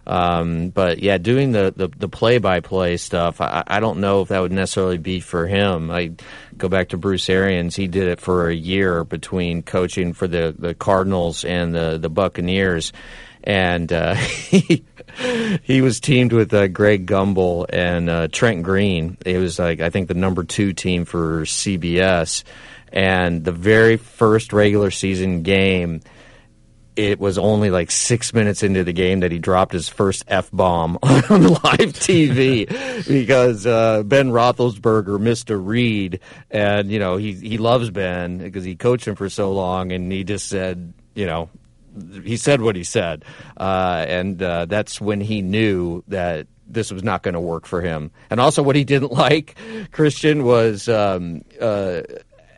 Um, but yeah, doing the, the, the play-by-play stuff, I, I don't know if that would necessarily be for him. I go back to Bruce Arians. He did it for a year between coaching for the, the Cardinals and the, the Buccaneers. And uh, he, he was teamed with uh, Greg Gumbel and uh, Trent Green. It was like, I think, the number two team for CBS. And the very first regular season game, it was only like six minutes into the game that he dropped his first f bomb on live TV because uh, Ben Roethlisberger missed a read, and you know he he loves Ben because he coached him for so long, and he just said, you know, he said what he said, uh, and uh, that's when he knew that this was not going to work for him. And also, what he didn't like, Christian, was. Um, uh,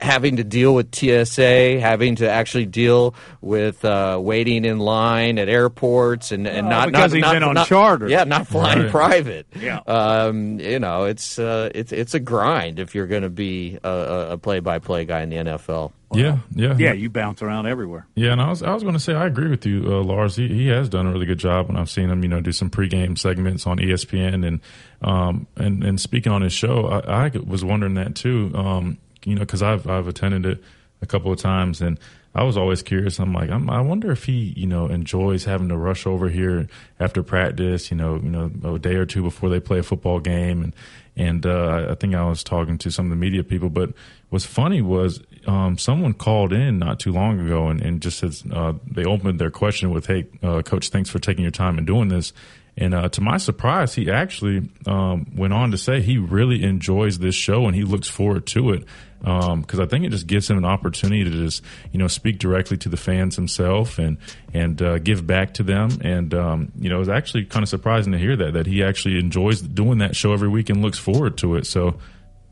having to deal with TSA, having to actually deal with uh, waiting in line at airports, and, and Oh, not because not, he's not- been on not- charter. Yeah, not flying Right. private. Yeah. um, you know, it's uh, it's it's a grind if you're going to be a- a, a play-by-play guy in the NFL. Yeah, yeah, Yeah, you bounce around everywhere. Yeah, and I was I was going to say I agree with you, uh, Lars. He he has done a really good job, and I've seen him, you know, do some pregame segments on ESPN, and um and and speaking on his show, I, I was wondering that too, um, you know, because I've I've attended it a couple of times, and I was always curious. I'm like, I'm, I wonder if he, you know, enjoys having to rush over here after practice, you know, you know, a day or two before they play a football game, and and uh, I think I was talking to some of the media people, but what's funny was um, someone called in not too long ago and, and just says uh, they opened their question with, "Hey, uh, coach, thanks for taking your time and doing this." And uh, to my surprise, he actually um, went on to say he really enjoys this show and he looks forward to it because I think it just gives him an opportunity to just you know speak directly to the fans himself and and uh, give back to them. And um, you know, it was actually kind of surprising to hear that that he actually enjoys doing that show every week and looks forward to it. So.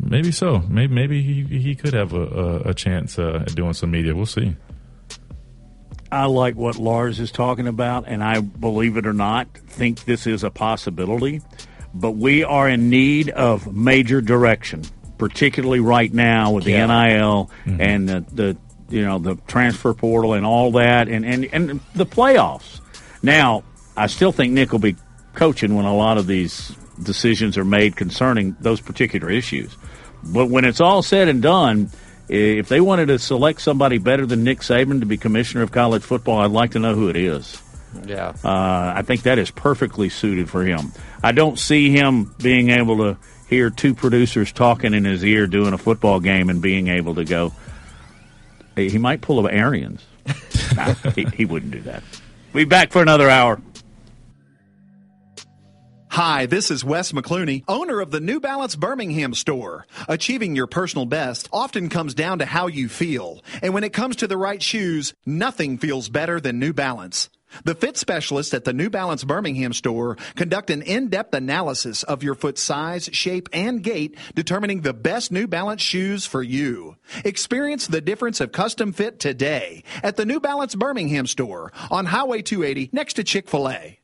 Maybe so. Maybe maybe he he could have a a, a chance uh, at doing some media. We'll see. I like what Lars is talking about, and I believe it or not, think this is a possibility. But we are in need of major direction, particularly right now with the Yeah. NIL and the, the you know the transfer portal and all that, and, and and the playoffs. Now, I still think Nick will be coaching when a lot of these decisions are made concerning those particular issues. But when it's all said and done, if they wanted to select somebody better than Nick Saban to be commissioner of college football, I'd like to know who it is. Yeah. Uh, I think that is perfectly suited for him. I don't see him being able to hear two producers talking in his ear doing a football game and being able to go. He he might pull a Arians. Nah, he, he wouldn't do that. We'll be back for another hour. Hi, this is Wes McClooney, owner of the New Balance Birmingham store. Achieving your personal best often comes down to how you feel. And when it comes to the right shoes, nothing feels better than New Balance. The fit specialists at the New Balance Birmingham store conduct an in-depth analysis of your foot size, shape, and gait, determining the best New Balance shoes for you. Experience the difference of custom fit today at the New Balance Birmingham store on Highway 280 next to Chick-fil-A.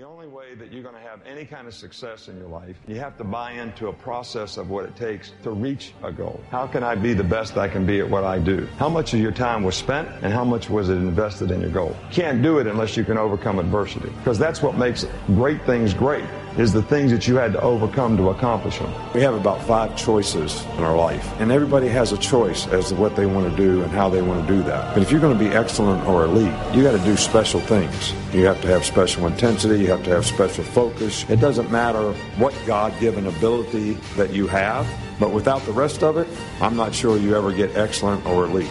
The only way that you're going to have any kind of success in your life, you have to buy into a process of what it takes to reach a goal. How can I be the best I can be at what I do? How much of your time was spent and how much was it invested in your goal? Can't do it unless you can overcome adversity because that's what makes great things great is the things that you had to overcome to accomplish them. We have about five choices in our life, and everybody has a choice as to what they want to do and how they want to do that. But if you're going to be excellent or elite, you got to do special things. You have to have special intensity, you have to have special focus. It doesn't matter what God given ability that you have, but without the rest of it, I'm not sure you ever get excellent or elite.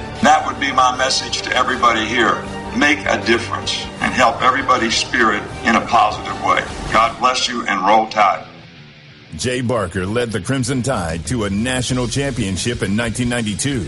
That would be my message to everybody here. Make a difference and help everybody's spirit in a positive way. God bless you and roll tide. Jay Barker led the Crimson Tide to a national championship in 1992,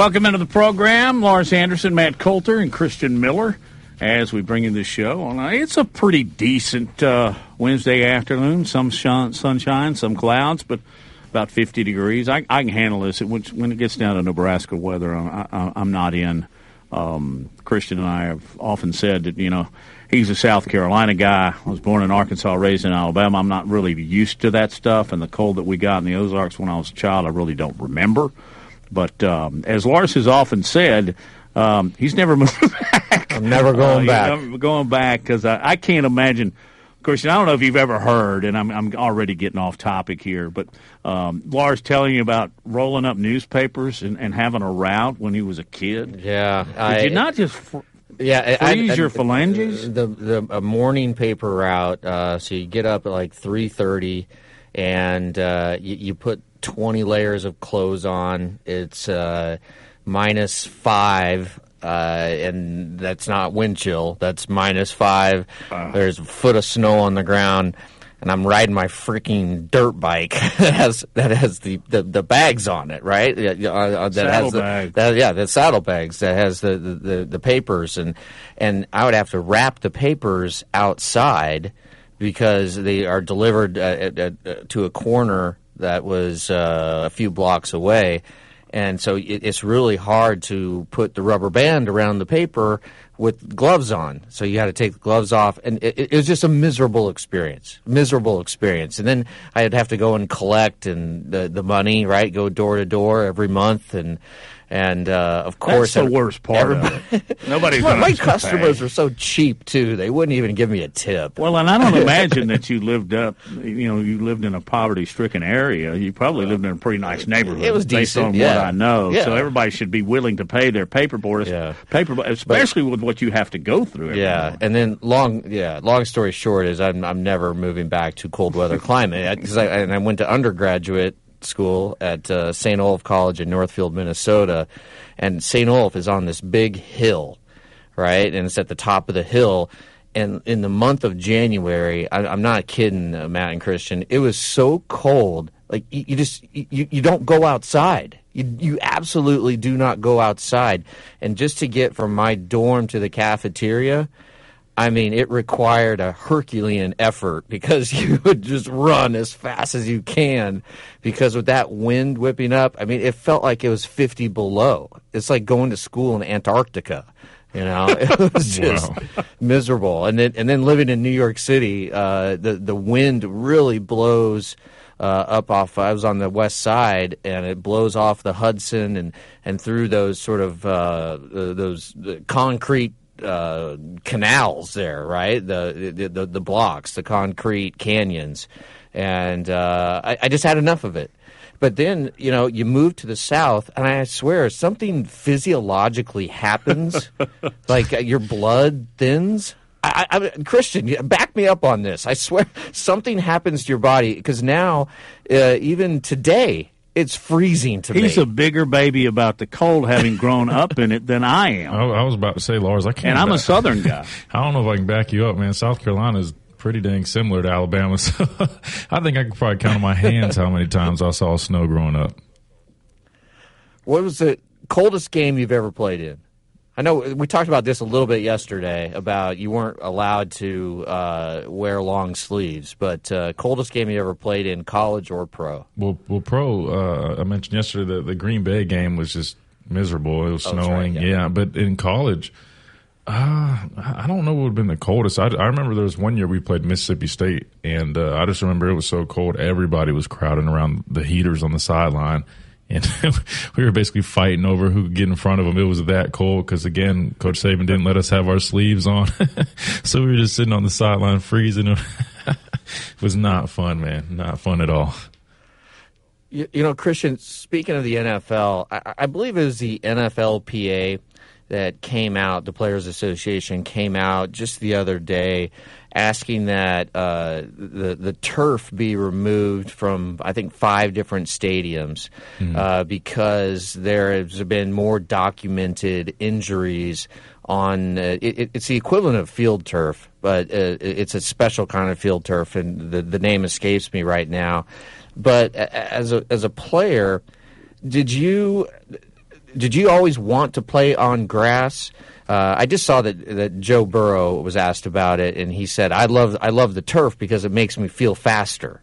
Welcome into the program, Lars Anderson, Matt Coulter, and Christian Miller. As we bring you the show, it's a pretty decent uh, Wednesday afternoon. Some shun- sunshine, some clouds, but about 50 degrees. I, I can handle this. It, when it gets down to Nebraska weather, I, am not in. Um, Christian and I have often said that you know he's a South Carolina guy. I was born in Arkansas, raised in Alabama. I'm not really used to that stuff, and the cold that we got in the Ozarks when I was a child, I really don't remember. But um, as Lars has often said, um, he's never moving back. I'm never going uh, back. Never going back because I, I, can't imagine. Christian, I don't know if you've ever heard, and I'm, I'm already getting off topic here, but um, Lars telling you about rolling up newspapers and, and, having a route when he was a kid. Yeah, did I, you not just fr- yeah freeze I, I, your phalanges? The the a morning paper route. Uh, so you get up at like three thirty, and uh, you, you put 20 layers of clothes on. It's uh, minus five, uh, and that's not wind chill. That's minus five. Uh. There's a foot of snow on the ground. And I'm riding my freaking dirt bike that has that has the, the, the bags on it, right? Uh, uh, that has the, that, yeah, the saddlebags that has the, the, the papers, and and I would have to wrap the papers outside because they are delivered uh, at, at, uh, to a corner that was uh, a few blocks away. And so it, it's really hard to put the rubber band around the paper with gloves on. So you had to take the gloves off, and it, it, was just a miserable experience. Miserable experience. And then I'd have to go and collect and the the money, right? Go door to door every month, and and uh, of course, that's the worst part of it. Nobody's my, my customers are so cheap too; they wouldn't even give me a tip. Well, and I don't imagine that you lived up. You know, you lived in a poverty-stricken area. You probably lived in a pretty nice neighborhood. It was based decent, on yeah. what I know. Yeah. So everybody should be willing to pay their paperboard, yeah. paper, especially but, with what you have to go through. yeah, morning. and then long, yeah. Long story short is I'm I'm never moving back to cold weather climate because I and I went to undergraduate school at uh, St. Olaf College in Northfield, Minnesota and St. Olaf is on this big hill, right? And it's at the top of the hill. And in the month of January, I, am not kidding, uh, Matt and Christian. It was so cold, like you, you just you, you don't go outside. You you absolutely do not go outside. And just to get from my dorm to the cafeteria, I mean, it required a Herculean effort because you would just run as fast as you can because with that wind whipping up, I mean, it felt like it was 50 below. It's like going to school in Antarctica. You know, it was just wow. miserable. And then, and then living in New York City, uh, the the wind really blows uh, up off. I was on the west side, and it blows off the Hudson and and through those sort of uh, those concrete uh, canals there, right? The, the, the the blocks, the concrete canyons, and uh, I, I just had enough of it. But then, you know, you move to the south, and I swear something physiologically happens, like uh, your blood thins. I, I, Christian, back me up on this. I swear something happens to your body because now, uh, even today, it's freezing to He's me. He's a bigger baby about the cold, having grown up in it, than I am. I, I was about to say, Lars, I can't. And I'm a Southern guy. I don't know if I can back you up, man. South Carolina is pretty dang similar to Alabama, so I think I could probably count on my hands how many times I saw snow growing up. What was the coldest game you've ever played in? I know we talked about this a little bit yesterday about you weren't allowed to uh, wear long sleeves, but uh, coldest game you ever played in college or pro? Well, well, pro. Uh, I mentioned yesterday that the Green Bay game was just miserable. It was Oh, snowing. right, yeah. but in college, uh, I don't know what would have been the coldest. I, I remember there was one year we played Mississippi State, and uh, I just remember it was so cold. Everybody was crowding around the heaters on the sideline. And we were basically fighting over who could get in front of them. It was that cold because, again, Coach Saban didn't let us have our sleeves on. so we were just sitting on the sideline freezing. it was not fun, man. Not fun at all. You, you know, Christian, speaking of the NFL, I, I believe it was the NFLPA that came out, the Players Association came out just the other day asking that uh, the, the turf be removed from, I think, five different stadiums uh, because there has been more documented injuries on uh, it, it's the equivalent of field turf, but uh, it's a special kind of field turf, and the, the name escapes me right now. But as a as a player, did you did you always want to play on grass? Uh, I just saw that that Joe Burrow was asked about it, and he said, "I love I love the turf because it makes me feel faster."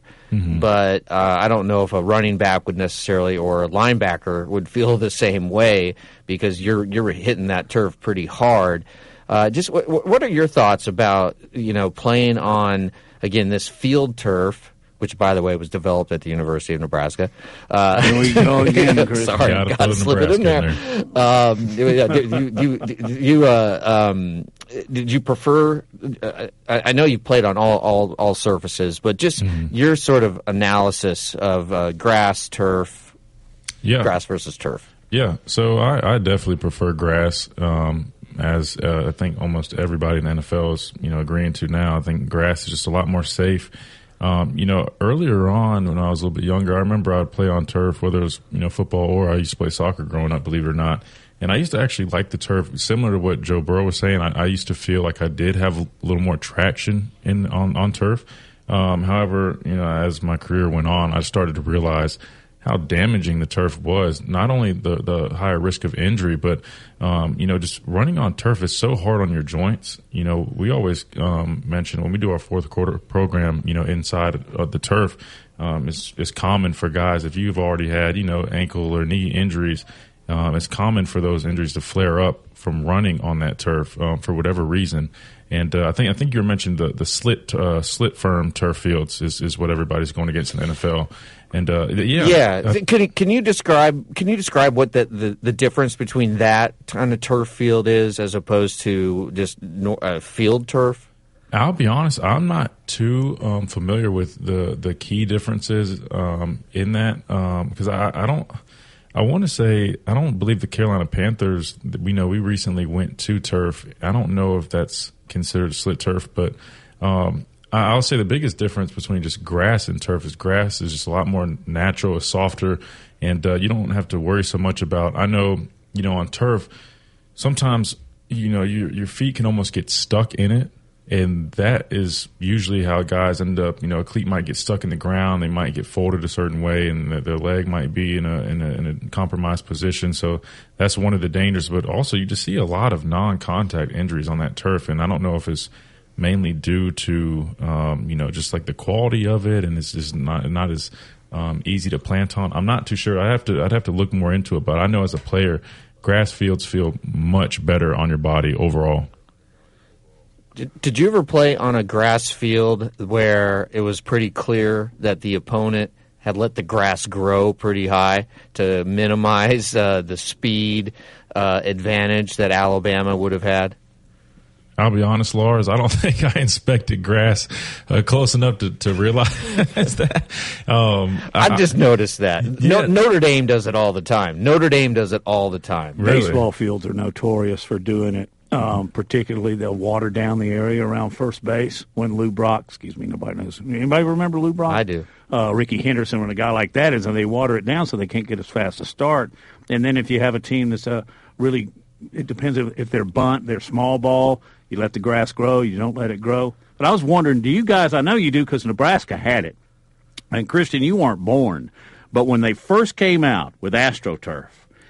But uh, I don't know if a running back would necessarily or a linebacker would feel the same way because you're you're hitting that turf pretty hard. Uh, just what, what are your thoughts about you know playing on again this field turf? Which, by the way, was developed at the University of Nebraska. Uh, There we go again, Chris. Sorry, Gotta got to slip it in Nebraska there. Um, yeah, did you, you, you, uh, um, did you prefer? Uh, I, I know you played on all, all, all surfaces, but just Mm-hmm. your sort of analysis of uh, grass, turf, Yeah. grass versus turf. Yeah, so I, I definitely prefer grass. Um, as uh, I think almost everybody in the NFL is, you know, agreeing to now. I think grass is just a lot more safe. Um, you know, earlier on when I was a little bit younger, I remember I'd play on turf, whether it was you know football or I used to play soccer growing up. Believe it or not, and I used to actually like the turf. Similar to what Joe Burrow was saying, I, I used to feel like I did have a little more traction in on on turf. Um, however, you know, as my career went on, I started to realize how damaging the turf was. Not only the the higher risk of injury, but um, you know, just running on turf is so hard on your joints. You know, we always um, mention when we do our fourth quarter program. You know, inside of the turf, um, it's it's common for guys if you've already had you know ankle or knee injuries. Um, it's common for those injuries to flare up from running on that turf um, for whatever reason. And uh, I think I think you mentioned the the slit uh, slit film turf fields is, is what everybody's going against in the NFL. And uh, yeah, yeah. uh, can you- can you describe can you describe what the, the, the difference between that kind of turf field is as opposed to just nor- uh, field turf? I'll be honest, I'm not too um, familiar with the the key differences um, in that because I, I don't. I want to say I don't believe the Carolina Panthers. We know we recently went to turf. I don't know if that's considered slit turf, but um, I'll say the biggest difference between just grass and turf is grass is just a lot more natural, softer, and uh, you don't have to worry so much about. I know you know on turf sometimes you know your your feet can almost get stuck in it and that is usually how guys end up you know a cleat might get stuck in the ground they might get folded a certain way and their leg might be in a, in a in a compromised position so that's one of the dangers but also you just see a lot of non-contact injuries on that turf and i don't know if it's mainly due to um, you know just like the quality of it and it's just not not as um, easy to plant on. I'm not too sure. I have to i'd have to look more into it but i know as a player grass fields feel much better on your body overall. Did, did you ever play on a grass field where it was pretty clear that the opponent had let the grass grow pretty high to minimize uh, the speed uh, advantage that Alabama would have had? I'll be honest, Lars. I don't think I inspected grass uh, close enough to, to realize that. Um, I, I've just noticed that. No, Notre Dame does it all the time. Notre Dame does it all the time. Baseball fields are notorious for doing it Um, particularly, they'll water down the area around first base when Lou Brock. Excuse me, nobody knows. Anybody remember Lou Brock? I do. Uh, Rickey Henderson, when a guy like that is, and they water it down so they can't get as fast a start. And then if you have a team that's uh, really, it depends if, if they're bunt, they're small ball. You let the grass grow. You don't let it grow. But I was wondering, do you guys? I know you do because Nebraska had it. And Christian, you weren't born, but when they first came out with AstroTurf,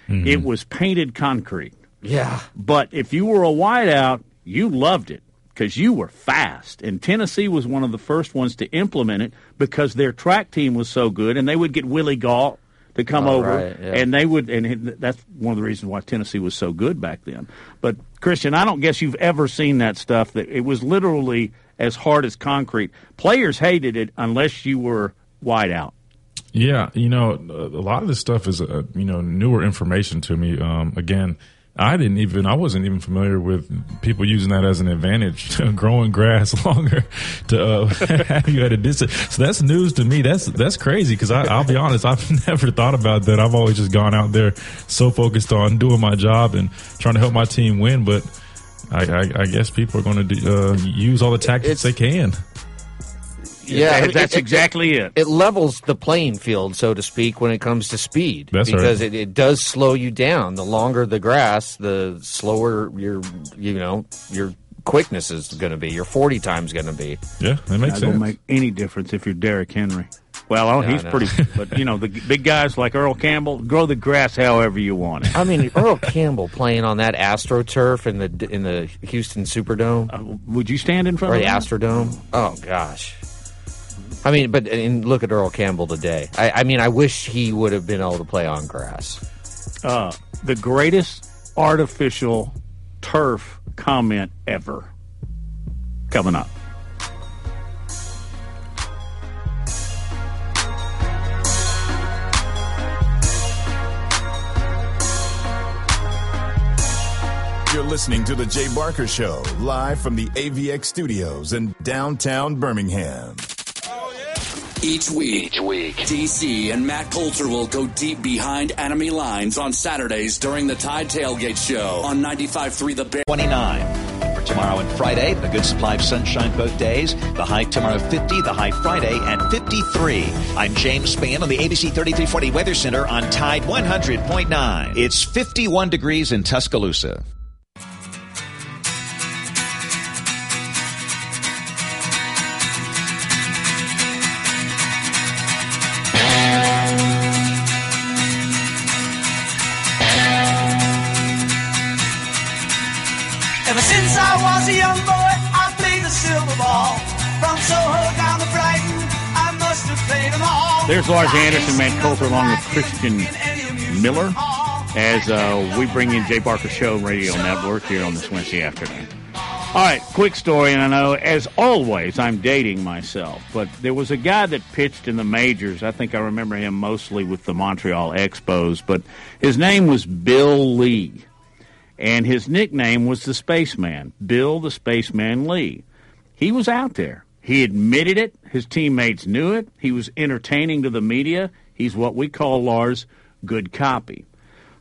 mm-hmm. it was painted concrete. Yeah. But if you were a wideout, you loved it because you were fast. And Tennessee was one of the first ones to implement it because their track team was so good, and they would get Willie Gault to come Oh, over, right, yeah. and they would, and that's one of the reasons why Tennessee was so good back then. But Christian, I don't guess you've ever seen that stuff. That it was literally as hard as concrete. Players hated it unless you were wide out. Yeah, you know, a a lot of this stuff is, uh, you know, newer information to me. Um, again, I didn't even, I wasn't even familiar with people using that as an advantage, growing grass longer to uh, have you at a distance. So that's news to me. That's that's crazy because I'll be honest, I've never thought about that. I've always just gone out there so focused on doing my job and trying to help my team win. But I, I, I guess people are going to uh, use all the tactics they can. Yeah, That- that's exactly it. It levels the playing field, so to speak, when it comes to speed. That's right. because it, it does slow you down. The longer the grass, the slower your you know your quickness is going to be. Your forty times going to be. Yeah, that makes Not sense. gonna make any difference if you're Derrick Henry. Well, oh, Yeah, he's I know. pretty, but you know the big guys like Earl Campbell grow the grass however you want it. I mean, Earl Campbell playing on that AstroTurf in the in the Houston Superdome. Uh, would you stand in front or of the that? Astrodome? Oh gosh. I mean, but and look at Earl Campbell today. I, I mean, I wish he would have been able to play on grass. Uh, the greatest artificial turf comment ever. Coming up. You're listening to The Jay Barker Show, live from the AVX studios in downtown Birmingham. Each week, Each week, DC and Matt Coulter will go deep behind enemy lines on Saturdays during the Tide Tailgate Show on 95.3 The Bear. 29. For tomorrow and Friday, a good supply of sunshine both days. The high tomorrow 50, the high Friday at 53. I'm James Spann on the ABC 3340 Weather Center on Tide 100.9. It's 51 degrees in Tuscaloosa. A young boy, I played the silver ball. From Soho down to Brighton, I must have played them all. There's Lars Anderson, Matt Coulter, along with Christian Miller, as uh, we bring in Jay Barker Show Radio Network here on this Wednesday afternoon. All right, quick story, and I know, as always, I'm dating myself, but there was a guy that pitched in the majors. I think I remember him mostly with the Montreal Expos, but his name was Bill Lee, and his nickname was the Spaceman, Bill the Spaceman Lee. He was out there. He admitted it. His teammates knew it. He was entertaining to the media. He's what we call Lars good copy.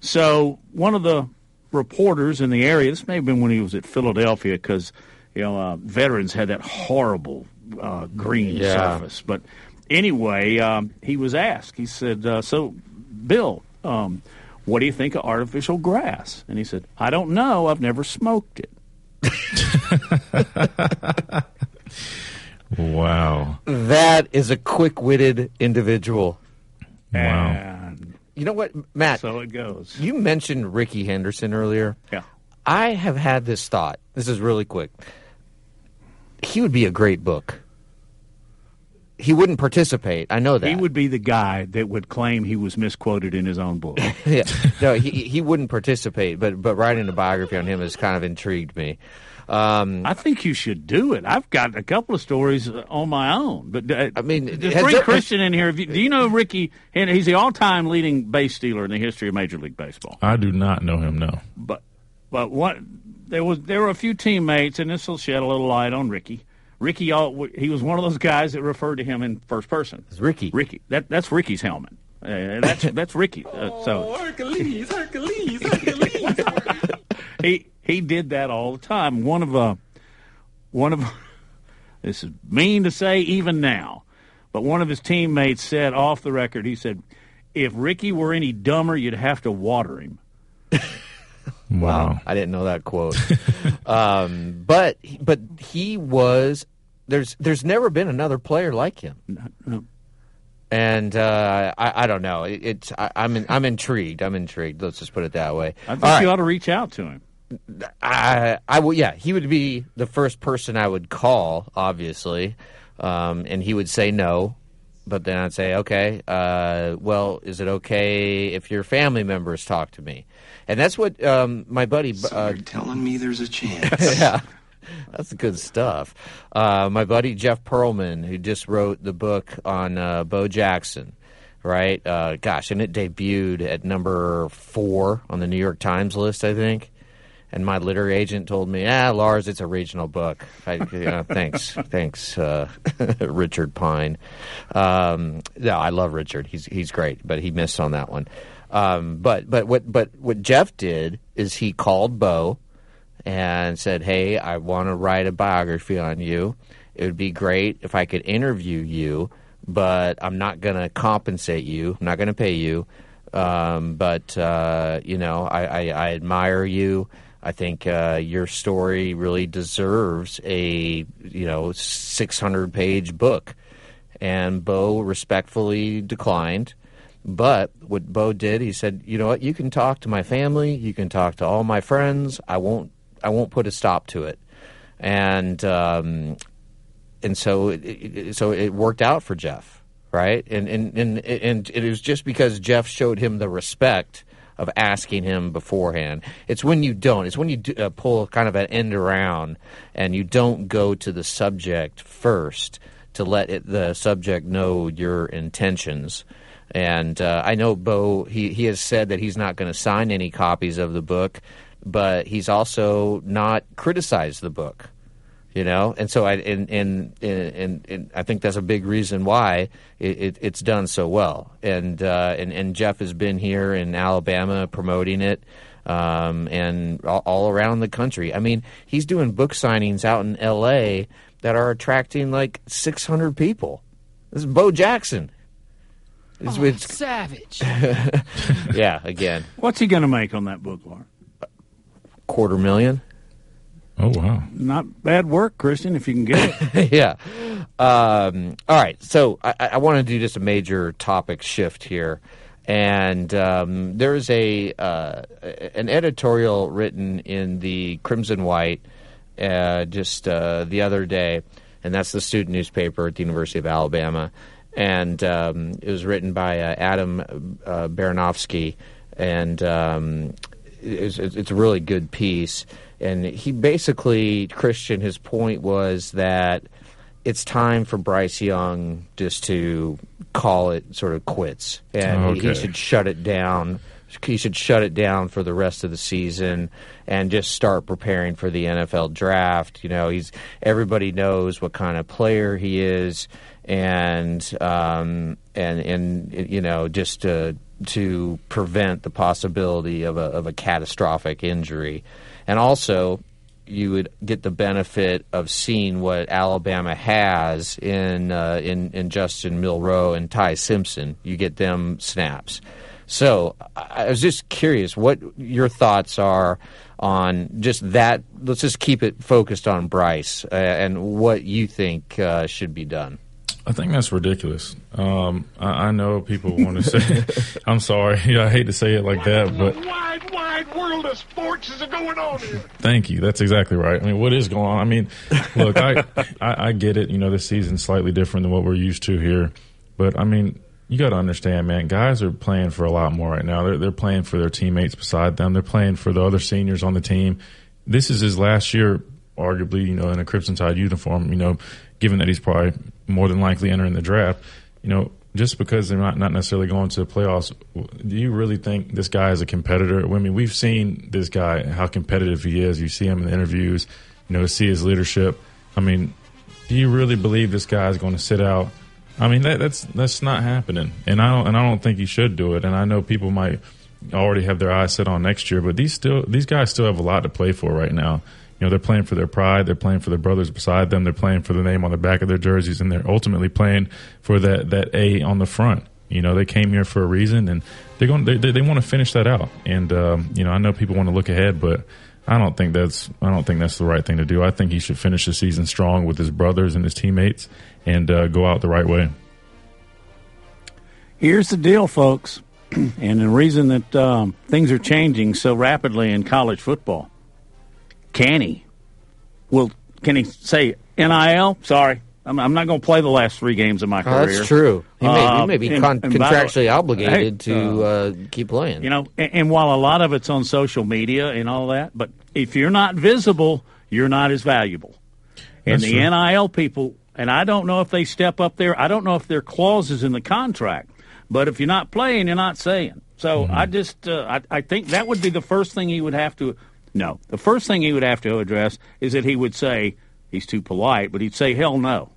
So one of the reporters in the area, this may have been when he was at Philadelphia, because you know uh, veterans had that horrible uh, green Yeah. surface. But anyway, um, he was asked. He said, uh, "So, Bill, um, what do you think of artificial grass?" And he said, "I don't know. I've never smoked it." Wow. That is a quick-witted individual. Wow. You know what, Matt? So it goes. You mentioned Rickey Henderson earlier. Yeah. I have had this thought. This is really quick. He would be a great book. He wouldn't participate. I know that. He would be the guy that would claim he was misquoted in his own book. yeah. No, he he wouldn't participate, but but writing a biography on him has kind of intrigued me. Um, I think you should do it. I've got a couple of stories uh, on my own, but uh, I mean, just has bring Christian in here. You, do you know Rickey? Henry? He's the all-time leading base stealer in the history of Major League Baseball. I do not know him, no. But but what there was there were a few teammates, and this will shed a little light on Rickey. Rickey, all, he was one of those guys that referred to him in first person. It's Rickey. Rickey. That that's Rickey's helmet. Uh, that's that's Rickey. Uh, so Hercules, Hercules, Hercules. he he did that all the time. One of uh, one of this is mean to say even now, but one of his teammates said off the record, he said, "If Rickey were any dumber, you'd have to water him." Wow, I didn't know that quote. um, but but he was there's there's never been another player like him. And uh, I, I don't know. It, it's I, I'm in, I'm intrigued. I'm intrigued. Let's just put it that way. I think All you right. ought to reach out to him. I I would yeah. He would be the first person I would call, obviously, um, and he would say no. But then I'd say, okay, uh, well, is it okay if your family members talk to me? And that's what um, my buddy. Uh, telling me there's a chance. yeah, that's good stuff. Uh, my buddy Jeff Pearlman, who just wrote the book on uh, Bo Jackson, right? Uh, gosh, and it debuted at number four on the New York Times list, I think. And my literary agent told me, "Ah, Lars, it's a regional book." I, uh, thanks, thanks, uh, Richard Pine. Um, no, I love Richard. He's he's great, but he missed on that one. Um, but but what but what Jeff did is he called Bo and said, "Hey, I want to write a biography on you. It would be great if I could interview you, but I'm not going to compensate you. I'm not going to pay you. Um, but uh, you know, I, I, I admire you. I think uh, your story really deserves a you know 600 page book." And Bo respectfully declined. But what Bo did, he said, "You know what? You can talk to my family. You can talk to all my friends. I won't. I won't put a stop to it." And um, and so it, so it worked out for Jeff, right? And and and and it was just because Jeff showed him the respect of asking him beforehand. It's when you don't. It's when you do, uh, pull kind of an end around and you don't go to the subject first to let it, the subject know your intentions. And uh, I know Bo. He he has said that he's not going to sign any copies of the book, but he's also not criticized the book. You know, and so I and and and, and I think that's a big reason why it, it, it's done so well. And uh, and and Jeff has been here in Alabama promoting it. Um, and all, all around the country. I mean, he's doing book signings out in L.A. that are attracting like 600 people. This is Bo Jackson. It's, Oh, it's- savage. yeah, again, What's he going to make on that book, Lauren? quarter million. Oh wow! Not bad work, Christian. If you can get it. yeah. Um, all right. So I, I want to do just a major topic shift here, and um, there is a uh, an editorial written in the Crimson White uh, just uh, the other day, and that's the student newspaper at the University of Alabama, and um, it was written by uh, Adam uh, Baranovsky, and um, it's, it's a really good piece. And he basically, Christian, his point was that it's time for Bryce Young just to call it sort of quits, and he- he should shut it down. He should shut it down for the rest of the season and just start preparing for the NFL draft. You know, he's everybody knows what kind of player he is, and um, and and you know just to to prevent the possibility of a of a catastrophic injury, and also you would get the benefit of seeing what Alabama has in uh, in in Justin Milroe and Ty Simpson. You get them snaps. So I was just curious what your thoughts are on just that. Let's just keep it focused on Bryce uh, and what you think uh, should be done. I think that's ridiculous. Um, I, I know people want to say, I'm sorry, you know, I hate to say it like that, but wide, wide world of sports is going on here. thank you. That's exactly right. I mean, what is going on? I mean, look, I, I, I get it. You know, this season's slightly different than what we're used to here, but I mean, you got to understand, man. Guys are playing for a lot more right now. They're they're playing for their teammates beside them. They're playing for the other seniors on the team. This is his last year, arguably, you know, in a Crimson Tide uniform. You know, given that he's probably more than likely entering the draft. You know, just because they're not not necessarily going to the playoffs, do you really think this guy is a competitor? I mean, we've seen this guy how competitive he is. You see him in the interviews. You know, see his leadership. I mean, do you really believe this guy is going to sit out? I mean, that, that's that's not happening, and I don't and I don't think he should do it. And I know people might already have their eyes set on next year. But these still these guys still have a lot to play for right now. You know, they're playing for their pride. They're playing for their brothers beside them. They're playing for the name on the back of their jerseys, and they're ultimately playing for that that A on the front. You know, they came here for a reason, and they're going. They, they, want to finish that out. And um, you know, I know people want to look ahead, but I don't think that's I don't think that's the right thing to do. I think he should finish the season strong with his brothers and his teammates, and uh, go out the right way. Here's the deal, folks, and the reason that um, things are changing so rapidly in college football. Can he? Well, can he say NIL? Sorry, I'm, I'm not going to play the last three games of my Oh, career. that's true. He may, Uh, he may be and- con- and by the- contractually obligated Hey, to uh, uh, keep playing. You know, and, and while a lot of it's on social media and all that, but if you're not visible, you're not as valuable. And That's the true. NIL people, and I don't know if they step up there. I don't know if there are clauses in the contract, but if you're not playing, you're not saying. So Mm-hmm. I just, uh, I, I think that would be the first thing he would have to. No, the first thing he would have to address is that he would say he's too polite, but he'd say hell no.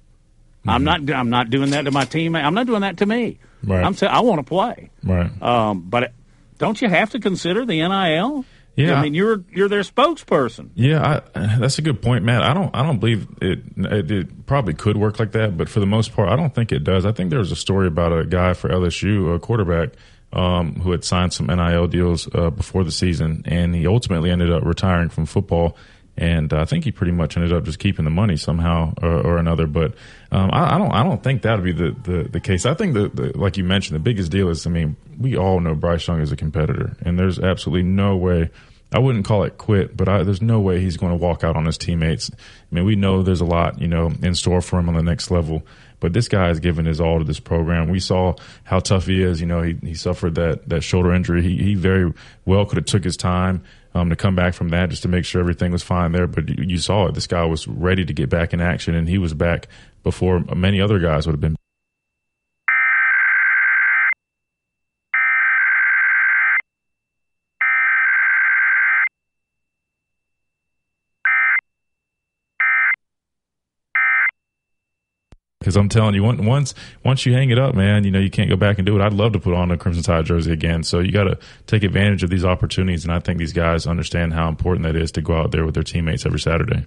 I'm not. I'm not doing that to my teammate. I'm not doing that to me. Mm-hmm. Right. I'm saying I want to play. Right. Um, but don't you have to consider the NIL? Yeah. I mean, you're you're their spokesperson. Yeah, I, that's a good point, Matt. I don't, I don't believe it, it. It probably could work like that, but for the most part, I don't think it does. I think there was a story about a guy for LSU, a quarterback, um, who had signed some NIL deals uh, before the season, and he ultimately ended up retiring from football. And I think he pretty much ended up just keeping the money somehow or, or another. But um, I, I don't, I don't think that would be the, the, the case. I think that, the, like you mentioned, the biggest deal is, I mean, we all know Bryce Young is a competitor, and there's absolutely no way. I wouldn't call it quit, but I, there's no way he's going to walk out on his teammates. I mean, we know there's a lot, you know, in store for him on the next level. But this guy has given his all to this program. We saw how tough he is. You know, he, he suffered that, that shoulder injury. He, he very well could have took his time um, to come back from that just to make sure everything was fine there. But you, you saw it. This guy was ready to get back in action, and he was back before many other guys would have been. Because I'm telling you, once once you hang it up, man, you know you can't go back and do it. I'd love to put on a Crimson Tide jersey again. So you got to take advantage of these opportunities, and I think these guys understand how important that is to go out there with their teammates every Saturday.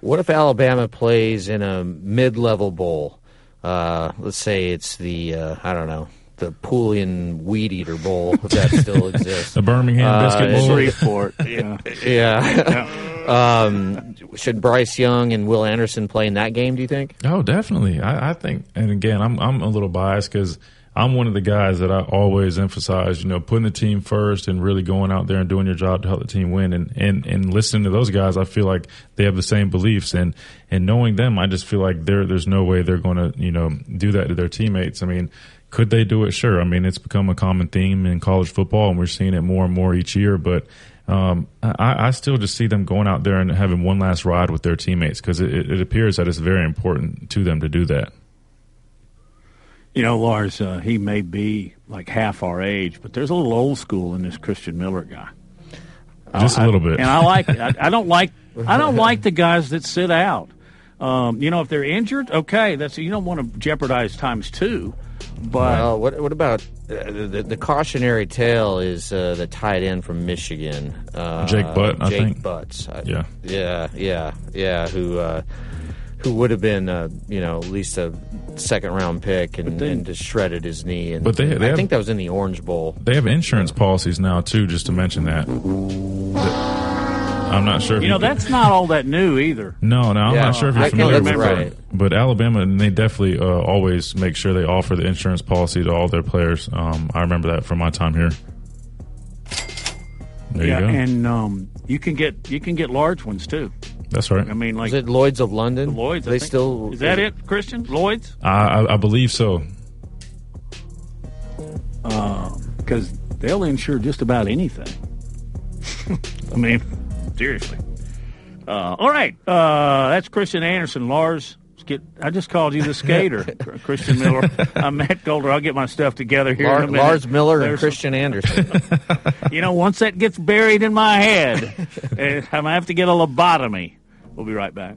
What if Alabama plays in a mid-level bowl? Uh, let's say it's the uh, I don't know the Poulan Weed Eater Bowl if that still exists. The Birmingham Biscuit Bowl? Shreveport, yeah. yeah. um, should Bryce Young and Will Anderson play in that game? Do you think? Oh, definitely. I, I think, and again, I'm I'm a little biased because I'm one of the guys that I always emphasize, you know, putting the team first and really going out there and doing your job to help the team win. And and and listening to those guys, I feel like they have the same beliefs. And and knowing them, I just feel like there there's no way they're going to you know do that to their teammates. I mean. Could they do it? Sure. I mean, it's become a common theme in college football, and we're seeing it more and more each year. But um, I, I still just see them going out there and having one last ride with their teammates because it, it appears that it's very important to them to do that. You know, Lars, uh, he may be like half our age, but there's a little old school in this Christian Miller guy. Just a little bit. and I like. I, I don't like I don't like the guys that sit out. Um, you know, if they're injured, okay, that's you don't want to jeopardize times two. But well, what what about uh, the, the cautionary tale? Is uh, the tight end from Michigan, uh, Jake Butt, I Jake think. Butts. I- Yeah. yeah, yeah, yeah. Who uh, who would have been, uh, you know, at least a second round pick, and, then- and just shredded his knee. And But they- they I have- think that was in the Orange Bowl. They have insurance policies now too. Just to mention that. That- I'm not sure. If you know, can- that's not all that new either. No, no, I'm Yeah, not sure if you're I familiar with remember that. it. But Alabama, and they definitely uh, always make sure they offer the insurance policy to all their players. Um, I remember that from my time here. There yeah, you go. and um, you can get you can get large ones too. That's right. I mean, like Is it Lloyd's of London? Lloyd's. I They think. still is that it, Christian? Lloyd's? I, I, I believe so. Because they'll insure just about anything. I mean, seriously. Uh, all right, uh, that's Christian Anderson. Lars, get. I just called you the skater, Christian Miller. I'm Matt Coulter. I'll get my stuff together here Lar- in a minute. Lars Miller and There's- Christian Anderson. You know, once that gets buried in my head, eh, I'm gonna have to get a lobotomy. We'll be right back.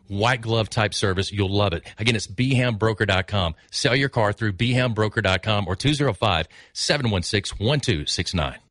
White glove type service. You'll love it. Again, it's bhambroker.com. Sell your car through bhambroker.com or 205 716 1269.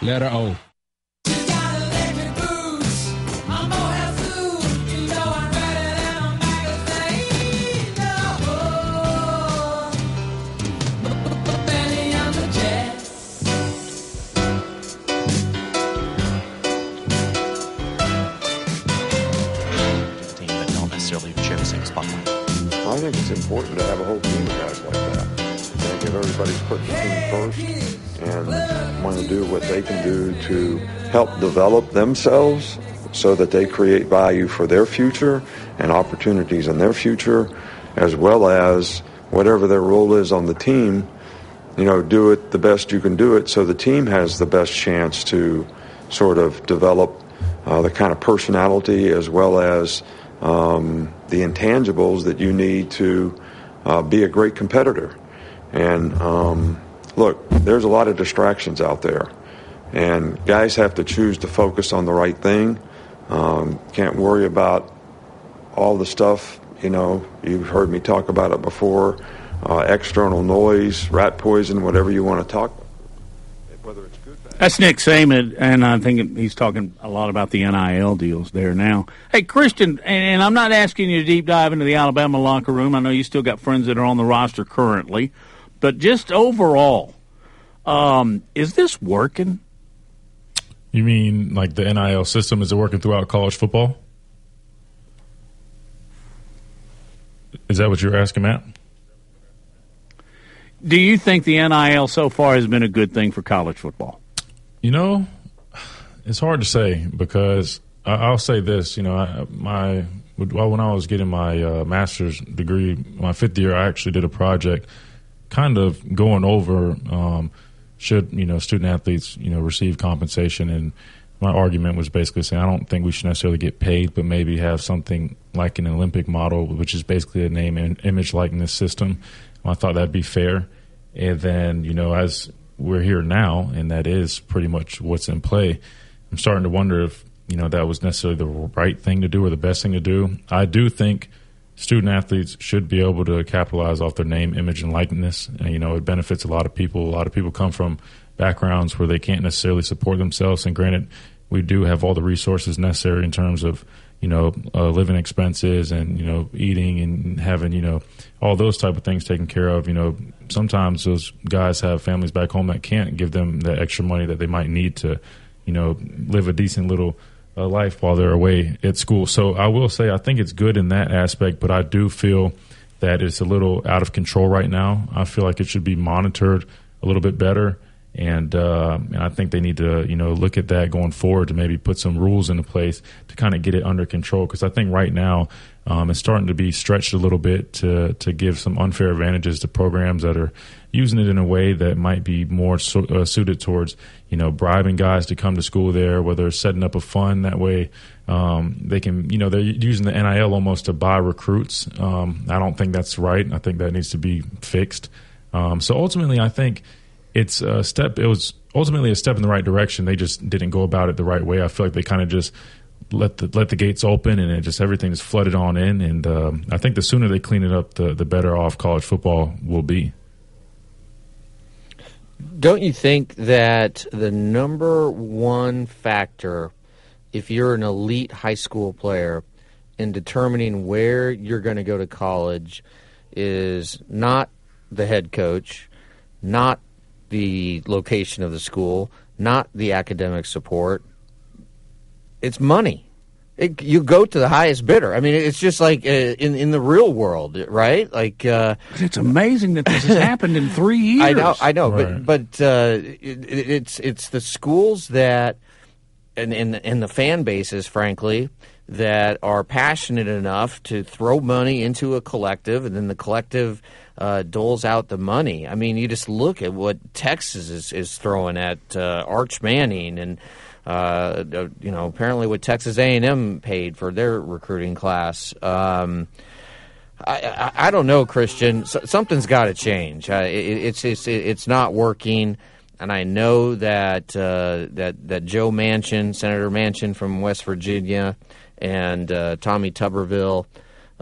letter can do to help develop themselves so that they create value for their future and opportunities in their future, as well as whatever their role is on the team, you know, do it the best you can do it so the team has the best chance to sort of develop uh, the kind of personality as well as um, the intangibles that you need to uh, be a great competitor. And um, look, there's a lot of distractions out there, and guys have to choose to focus on the right thing. Um, can't worry about all the stuff. You know, you've heard me talk about it before. Uh, external noise, rat poison, whatever you want to talk. That's Nick Saban, and I think he's talking a lot about the NIL deals there now. Hey, Christian, and I'm not asking you to deep dive into the Alabama locker room. I know you still got friends that are on the roster currently, but just overall, um, is this working? You mean like the NIL system? Is it working throughout college football? Is that what you're asking, Matt? Do you think the NIL so far has been a good thing for college football? You know, it's hard to say because I, will say this. You know, I, my well, when I was getting my uh, master's degree, my fifth year, I actually did a project, kind of going over um, should you know student athletes you know receive compensation, and my argument was basically saying I don't think we should necessarily get paid, but maybe have something like an Olympic model, which is basically a name and image likeness system. I thought that'd be fair. And then, you know, as we're here now, and that is pretty much what's in play. I'm starting to wonder if you know that was necessarily the right thing to do or the best thing to do. I do think student athletes should be able to capitalize off their name, image, and likeness. And, you know, it benefits a lot of people. A lot of people come from backgrounds where they can't necessarily support themselves. And granted, we do have all the resources necessary in terms of you know uh, living expenses and you know eating and having you know all those type of things taken care of. You know, sometimes those guys have families back home that can't give them the extra money that they might need to you know live a decent little life while they're away at school. So I will say I think it's good in that aspect, but I do feel that it's a little out of control right now. I feel like it should be monitored a little bit better and, uh, and I think they need to you know look at that going forward to maybe put some rules into place to kind of get it under control because I think right now um, it's starting to be stretched a little bit to to give some unfair advantages to programs that are using it in a way that might be more uh, suited towards you know bribing guys to come to school there, whether setting up a fund that way um, they can you know they're using the NIL almost to buy recruits. Um, I don't think that's right. I think that needs to be fixed. Um, so ultimately, I think it's a step. It was ultimately a step in the right direction. They just didn't go about it the right way. I feel like they kind of just let the let the gates open and it just everything is flooded on in. And um, I think the sooner they clean it up, the the better off college football will be. Don't you think that the number one factor, if you're an elite high school player, in determining where you're going to go to college, is not the head coach, not the location of the school, not the academic support. It's money. It, you go to the highest bidder. I mean, it's just like uh, in in the real world, right? Like uh, it's amazing that this has happened in three years. I know, I know, right. but but uh, it, it's it's the schools that and and and the fan bases, frankly, that are passionate enough to throw money into a collective, and then the collective uh, doles out the money. I mean, you just look at what Texas is, is throwing at uh, Arch Manning, and uh, you know, apparently what Texas A and M paid for their recruiting class. Um, I, I, I, don't know, Christian. something's got to change. Uh, it, it's, it's it's not working and I know that uh, that that Joe Manchin, Senator Manchin from West Virginia, and uh, Tommy Tuberville,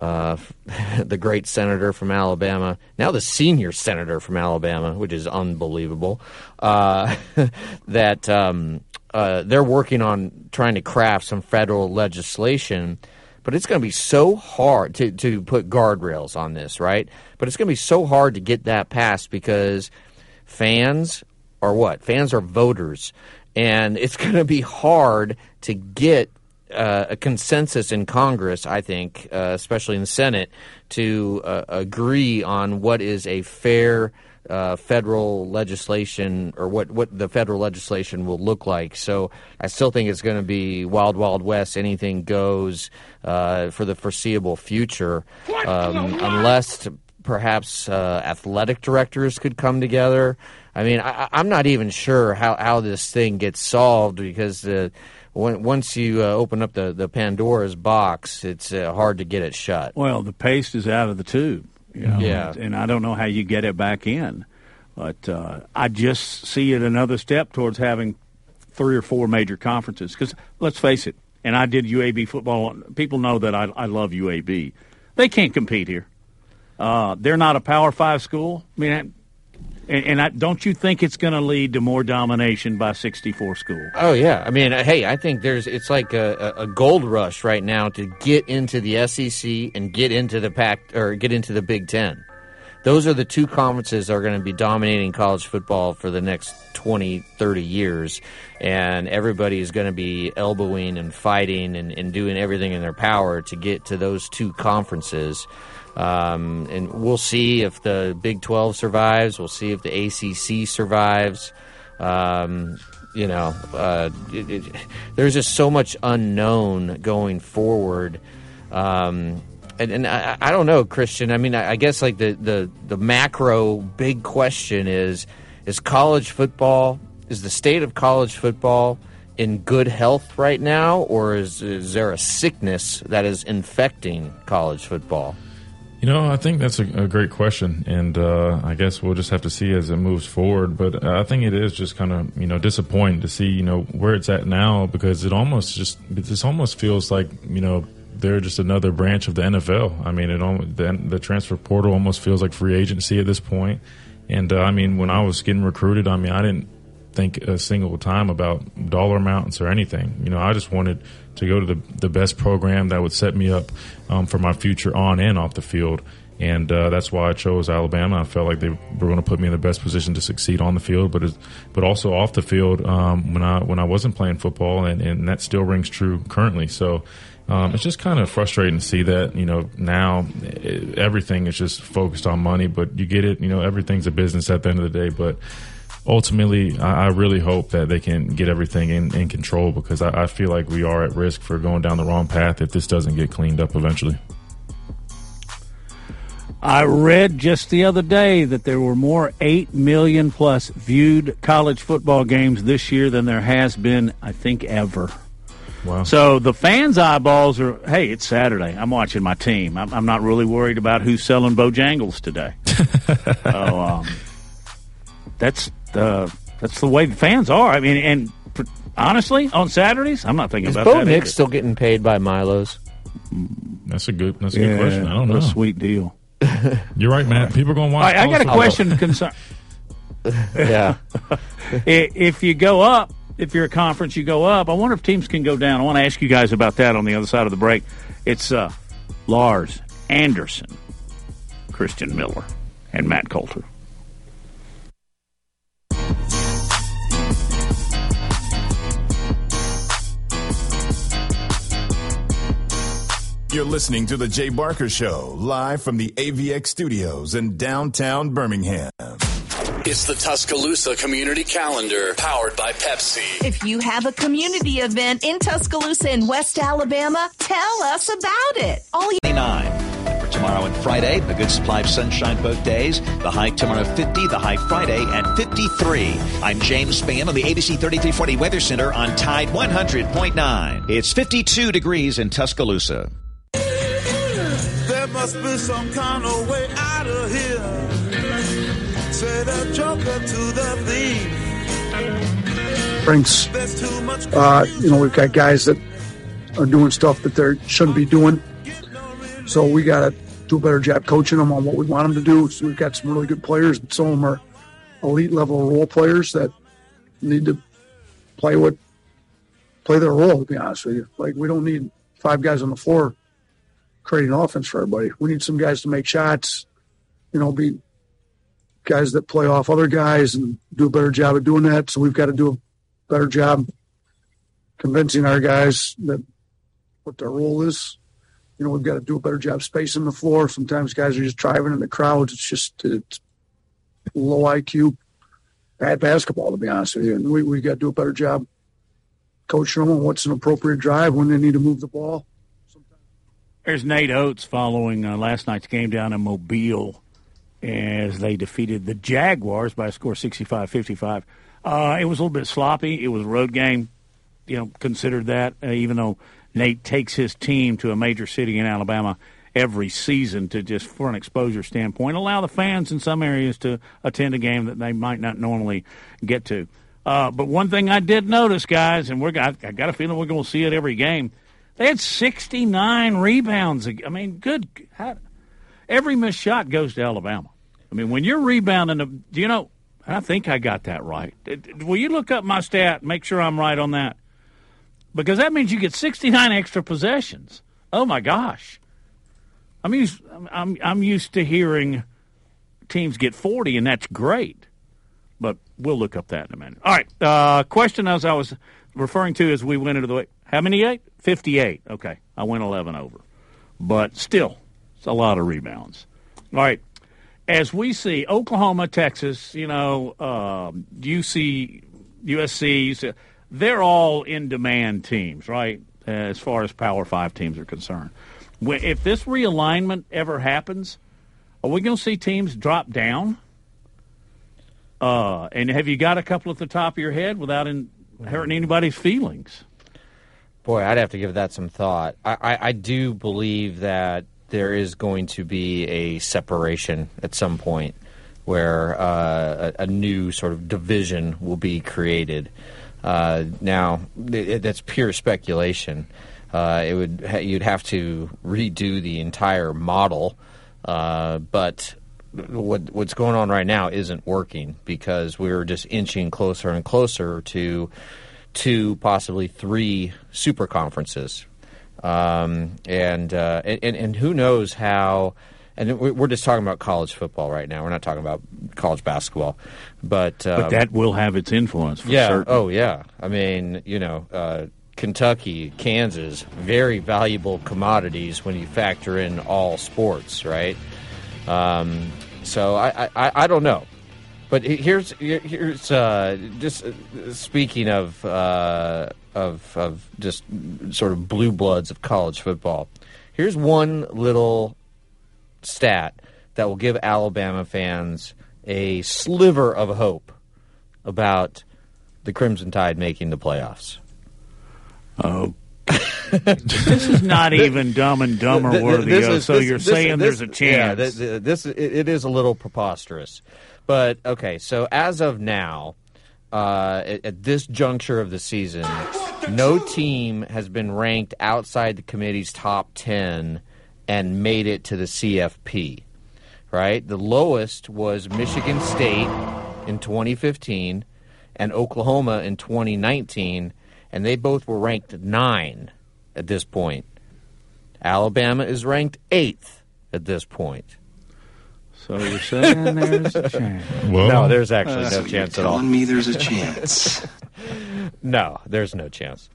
uh, the great senator from Alabama, now the senior senator from Alabama, which is unbelievable, uh, that um, uh, they're working on trying to craft some federal legislation. But it's going to be so hard to, to put guardrails on this, right? But it's going to be so hard to get that passed because fans are what? Fans are voters. And it's going to be hard to get uh, a consensus in Congress, I think, uh, especially in the Senate, to uh, agree on what is a fair uh, federal legislation or what, what the federal legislation will look like. So I still think it's going to be wild, wild west. Anything goes uh, for the foreseeable future, um, unless perhaps uh, athletic directors could come together. I mean, I, am not even sure how, how this thing gets solved because the when, once you uh, open up the, the Pandora's box, it's uh, hard to get it shut. Well, the paste is out of the tube. You know? Yeah. And I don't know how you get it back in. But uh, I just see it another step towards having three or four major conferences. Because let's face it, and I did UAB football. People know that I, I love UAB. They can't compete here. Uh, they're not a Power Five school. I mean, and, and I, don't you think it's going to lead to more domination by 64 schools? Oh yeah, I mean, uh, hey, I think there's it's like a, a a gold rush right now to get into the SEC and get into the pack or get into the Big Ten. Those are the two conferences that are going to be dominating college football for the next 20, 30 years. And everybody is going to be elbowing and fighting and, and doing everything in their power to get to those two conferences. Um, and we'll see if the Big 12 survives. We'll see if the ACC survives. Um, you know, uh, it, it, there's just so much unknown going forward. Um, and, and I, I don't know, Christian. I mean, I, I guess like the, the, the macro big question is is college football, is the state of college football in good health right now, or is, is there a sickness that is infecting college football? You know, I think that's a, a great question, and uh, I guess we'll just have to see as it moves forward. But I think it is just kind of you know disappointing to see you know where it's at now because it almost just just almost feels like you know they're just another branch of the NFL. I mean, it the, the transfer portal almost feels like free agency at this point. And uh, I mean, when I was getting recruited, I mean, I didn't think a single time about dollar amounts or anything. You know, I just wanted to go to the the best program that would set me up um, for my future on and off the field. And uh, that's why I chose Alabama. I felt like they were going to put me in the best position to succeed on the field, but but also off the field um, when I when I wasn't playing football, and, and that still rings true currently. So um, it's just kind of frustrating to see that you know now everything is just focused on money, but you get it. You know everything's a business at the end of the day, but ultimately, I, I really hope that they can get everything in, in control because I, I feel like we are at risk for going down the wrong path if this doesn't get cleaned up eventually. I read just the other day that there were more 8 million plus viewed college football games this year than there has been, I think, ever. Wow. So the fans' eyeballs are, hey, it's Saturday. I'm watching my team. I'm, I'm not really worried about who's selling Bojangles today. so um, that's the that's the way the fans are. I mean, and pr- honestly, on Saturdays, I'm not thinking Is about Bo that. Nix either. still getting paid by Milo's? That's a good. That's a good question. I don't what know. a sweet deal. You're right, Matt. People are going to All watch. right, I got a question concern. yeah. If you go up, if you're a conference, you go up. I wonder if teams can go down. I want to ask you guys about that on the other side of the break. It's uh, Lars Anderson, Christian Miller, and Matt Coulter. You're listening to The Jay Barker Show, live from the AVX studios in downtown Birmingham. It's the Tuscaloosa Community Calendar, powered by Pepsi. If you have a community event in Tuscaloosa in West Alabama, tell us about it. All you 29. And for tomorrow and Friday, a good supply of sunshine both days. The high tomorrow 50, the high Friday at 53. I'm James Spann on the ABC 3340 Weather Center on Tide 100.9. It's 52 degrees in Tuscaloosa. Must be some kind of way out of here. Say the joker to the thief. Brinks, There's too much. uh, you know, we've got guys that are doing stuff that they shouldn't be doing. So we got to do a better job coaching them on what we want them to do. So we've got some really good players, but some of them are elite level role players that need to play what play their role. To be honest with you, like we don't need five guys on the floor creating offense for everybody. We need some guys to make shots. You know, be guys that play off other guys and do a better job of doing that. So we've got to do a better job convincing our guys that what their role is. You know, we've got to do a better job spacing the floor. Sometimes guys are just driving in the crowds. It's just it's low IQ, bad basketball, to be honest with you. And we we got to do a better job coaching them on what's an appropriate drive when they need to move the ball. There's Nate Oats following uh, last night's game down in Mobile as they defeated the Jaguars by a score 65-55. Uh, it was a little bit sloppy. It was a road game, you know, considered that, uh, even though Nate takes his team to a major city in Alabama every season to just for an exposure standpoint, allow the fans in some areas to attend a game that they might not normally get to. Uh, but one thing I did notice, guys, and we're I got a feeling we're going to see it every game. They had 69 rebounds. I mean, good. How, every missed shot goes to Alabama. I mean, when you're rebounding, do you know? I think I got that right. Will you look up my stat? Make sure I'm right on that, because that means you get 69 extra possessions. Oh my gosh! I'm used. I'm I'm used to hearing teams get 40, and that's great. But we'll look up that in a minute. All right. Uh, question as I was referring to as we went into the way. how many eight? 58. Okay, I went 11 over, but still, it's a lot of rebounds. All right as we see Oklahoma, Texas, you know, um, UC, USC, they're all in demand teams, right? As far as Power Five teams are concerned. If this realignment ever happens, are we going to see teams drop down? Uh, and have you got a couple at the top of your head without in, hurting anybody's feelings? Boy, I'd have to give that some thought. I, I, I do believe that there is going to be a separation at some point where uh, a, a, new sort of division will be created. Uh, now, that's pure speculation. Uh, it would ha- you'd have to redo the entire model, uh, but what what's going on right now isn't working because we're just inching closer and closer to two, possibly three super conferences um, and, uh, and and who knows how. And we're just talking about college football right now. We're not talking about college basketball, but uh, but that will have its influence. yeah. Certain. Oh, yeah. I mean, you know, uh, Kentucky, Kansas, very valuable commodities when you factor in all sports, right? Um, so I, I, I don't know. But here's here's uh, just uh, speaking of uh, of of just sort of blue bloods of college football. Here's one little stat that will give Alabama fans a sliver of hope about the Crimson Tide making the playoffs. Oh. this is not even dumb and dumber worthy. Is, so this, you're this, saying this, there's a chance? Yeah, this, it, it is a little preposterous. But okay, so as of now, uh, at, at, this juncture of the season, no team has been ranked outside the committee's top 10 and made it to the CFP. Right? The lowest was Michigan State in 2015 and Oklahoma in 2019, and they both were ranked nine at this point. Alabama is ranked eighth at this point. So you're saying there's a chance? Well, no, there's actually uh, no chance at all. Telling me there's a chance. no, there's no chance.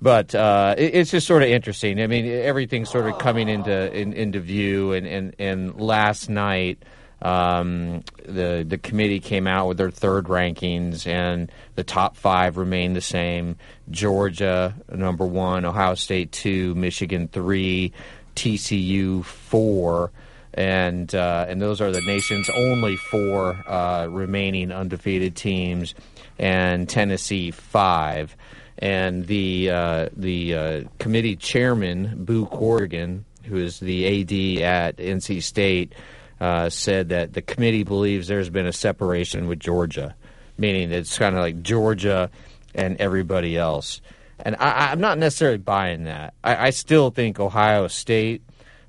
But uh, it, it's just sort of interesting. I mean, everything's sort of coming into in, into view. And, and, and last night, um, the the committee came out with their third rankings, and the top five remain the same: Georgia number one, Ohio State two, Michigan three, TCU four and uh, and those are the nation's only four uh, remaining undefeated teams, and Tennessee five. And the uh, the uh, committee chairman, Boo Corrigan, who is the AD at NC State, uh, said that the committee believes there's been a separation with Georgia, meaning it's kind of like Georgia and everybody else. And I, am not necessarily buying that. I, I still think Ohio State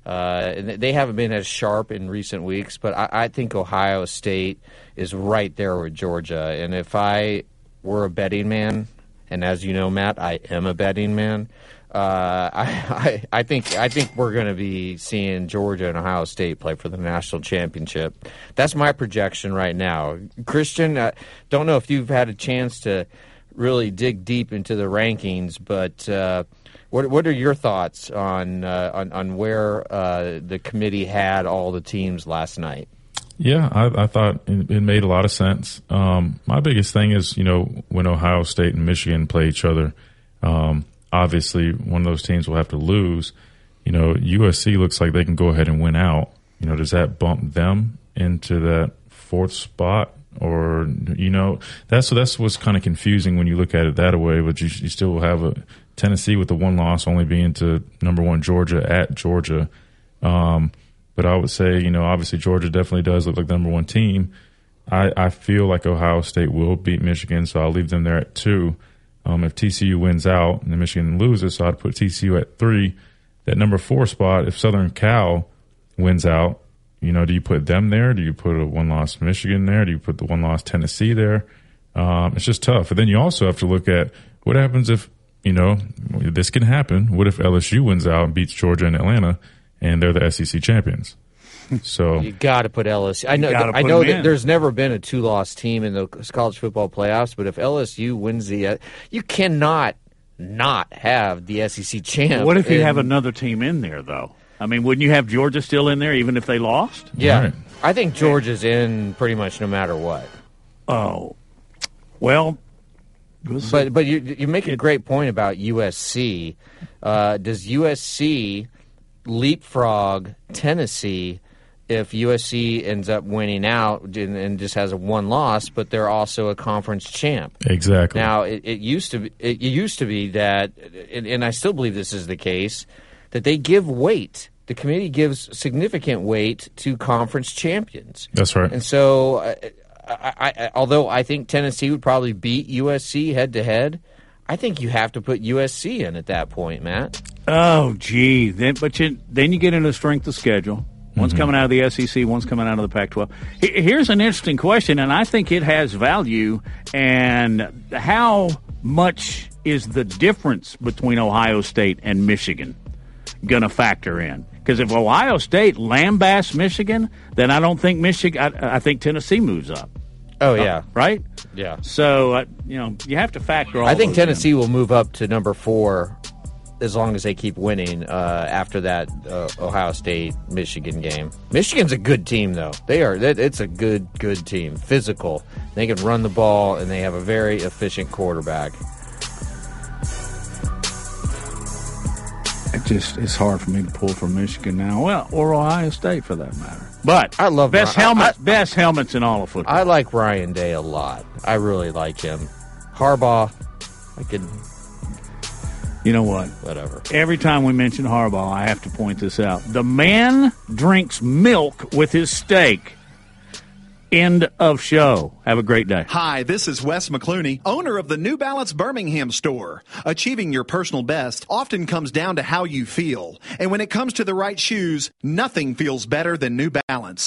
uh, they haven't been as sharp in recent weeks, but I, I, think Ohio State is right there with Georgia. And if I were a betting man, and as you know, Matt, I am a betting man. Uh, I, I, I think I think we're going to be seeing Georgia and Ohio State play for the national championship. That's my projection right now. Christian, I don't know if you've had a chance to really dig deep into the rankings, but. Uh, what What are your thoughts on uh, on, on where uh, the committee had all the teams last night? Yeah, I, I thought it, it, made a lot of sense. Um, my biggest thing is, you know, when Ohio State and Michigan play each other, um, obviously one of those teams will have to lose. You know, USC looks like they can go ahead and win out. You know, does that bump them into that fourth spot? Or you know that's that's what's kind of confusing when you look at it that way. But you, you still have a Tennessee with the one loss only being to number one Georgia at Georgia. Um, but I would say, you know, obviously Georgia definitely does look like the number one team. I, I feel like Ohio State will beat Michigan, so I'll leave them there at two. Um, if TCU wins out and Michigan loses, so I'd put TCU at three. That number four spot, if Southern Cal wins out, you know, do you put them there? Do you put a one loss Michigan there? Do you put the one loss Tennessee there? Um, it's just tough. And then you also have to look at what happens if, you know, this can happen. What if LSU wins out and beats Georgia and Atlanta and they're the SEC champions? So You got to put LSU. I know. I know that in. there's never been a two-loss team in the college football playoffs, but if LSU wins the, uh, you cannot not have the SEC champ. What if you in- have another team in there, though? I mean, wouldn't you have Georgia still in there even if they lost? Yeah, I think Georgia's in pretty much no matter what. Oh, well, but but you you make a great point about USC. Uh, does USC leapfrog Tennessee if USC ends up winning out and, and just has a one loss, but they're also a conference champ? Exactly. Now it, it used to be, it used to be that, and, and I still believe this is the case, that they give weight. The committee gives significant weight to conference champions. That's right. And so, uh, I, I, although I think Tennessee would probably beat USC head to head, I think you have to put USC in at that point, Matt. Oh, gee. Then, but you, then you get into strength of schedule. One's mm-hmm. coming out of the SEC, one's coming out of the Pac-12. Here's an interesting question, and I think it has value. And how much is the difference between Ohio State and Michigan going to factor in? Because if Ohio State lambasts Michigan, then I don't think Michigan. I, I think Tennessee moves up. Oh Uh, yeah, right. Yeah. So uh, you know you have to factor all. I think those in. Tennessee will move up to number four as long as they keep winning uh, after that uh, Ohio State Michigan game. Michigan's a good team though. They are. It's a good good team. Physical. They can run the ball and they have a very efficient quarterback. It just it's hard for me to pull from Michigan now. Well, or Ohio State for that matter. But I love best Ryan- helmets. best helmets in all of football. I like Ryan Day a lot. I really like him. Harbaugh, I could. You know what? Whatever. Every time we mention Harbaugh, I have to point this out. The man drinks milk with his steak. End of show. Have a great day. Hi, this is Wes McClooney, owner of the New Balance Birmingham store. Achieving your personal best often comes down to how you feel. And when it comes to the right shoes, nothing feels better than New Balance.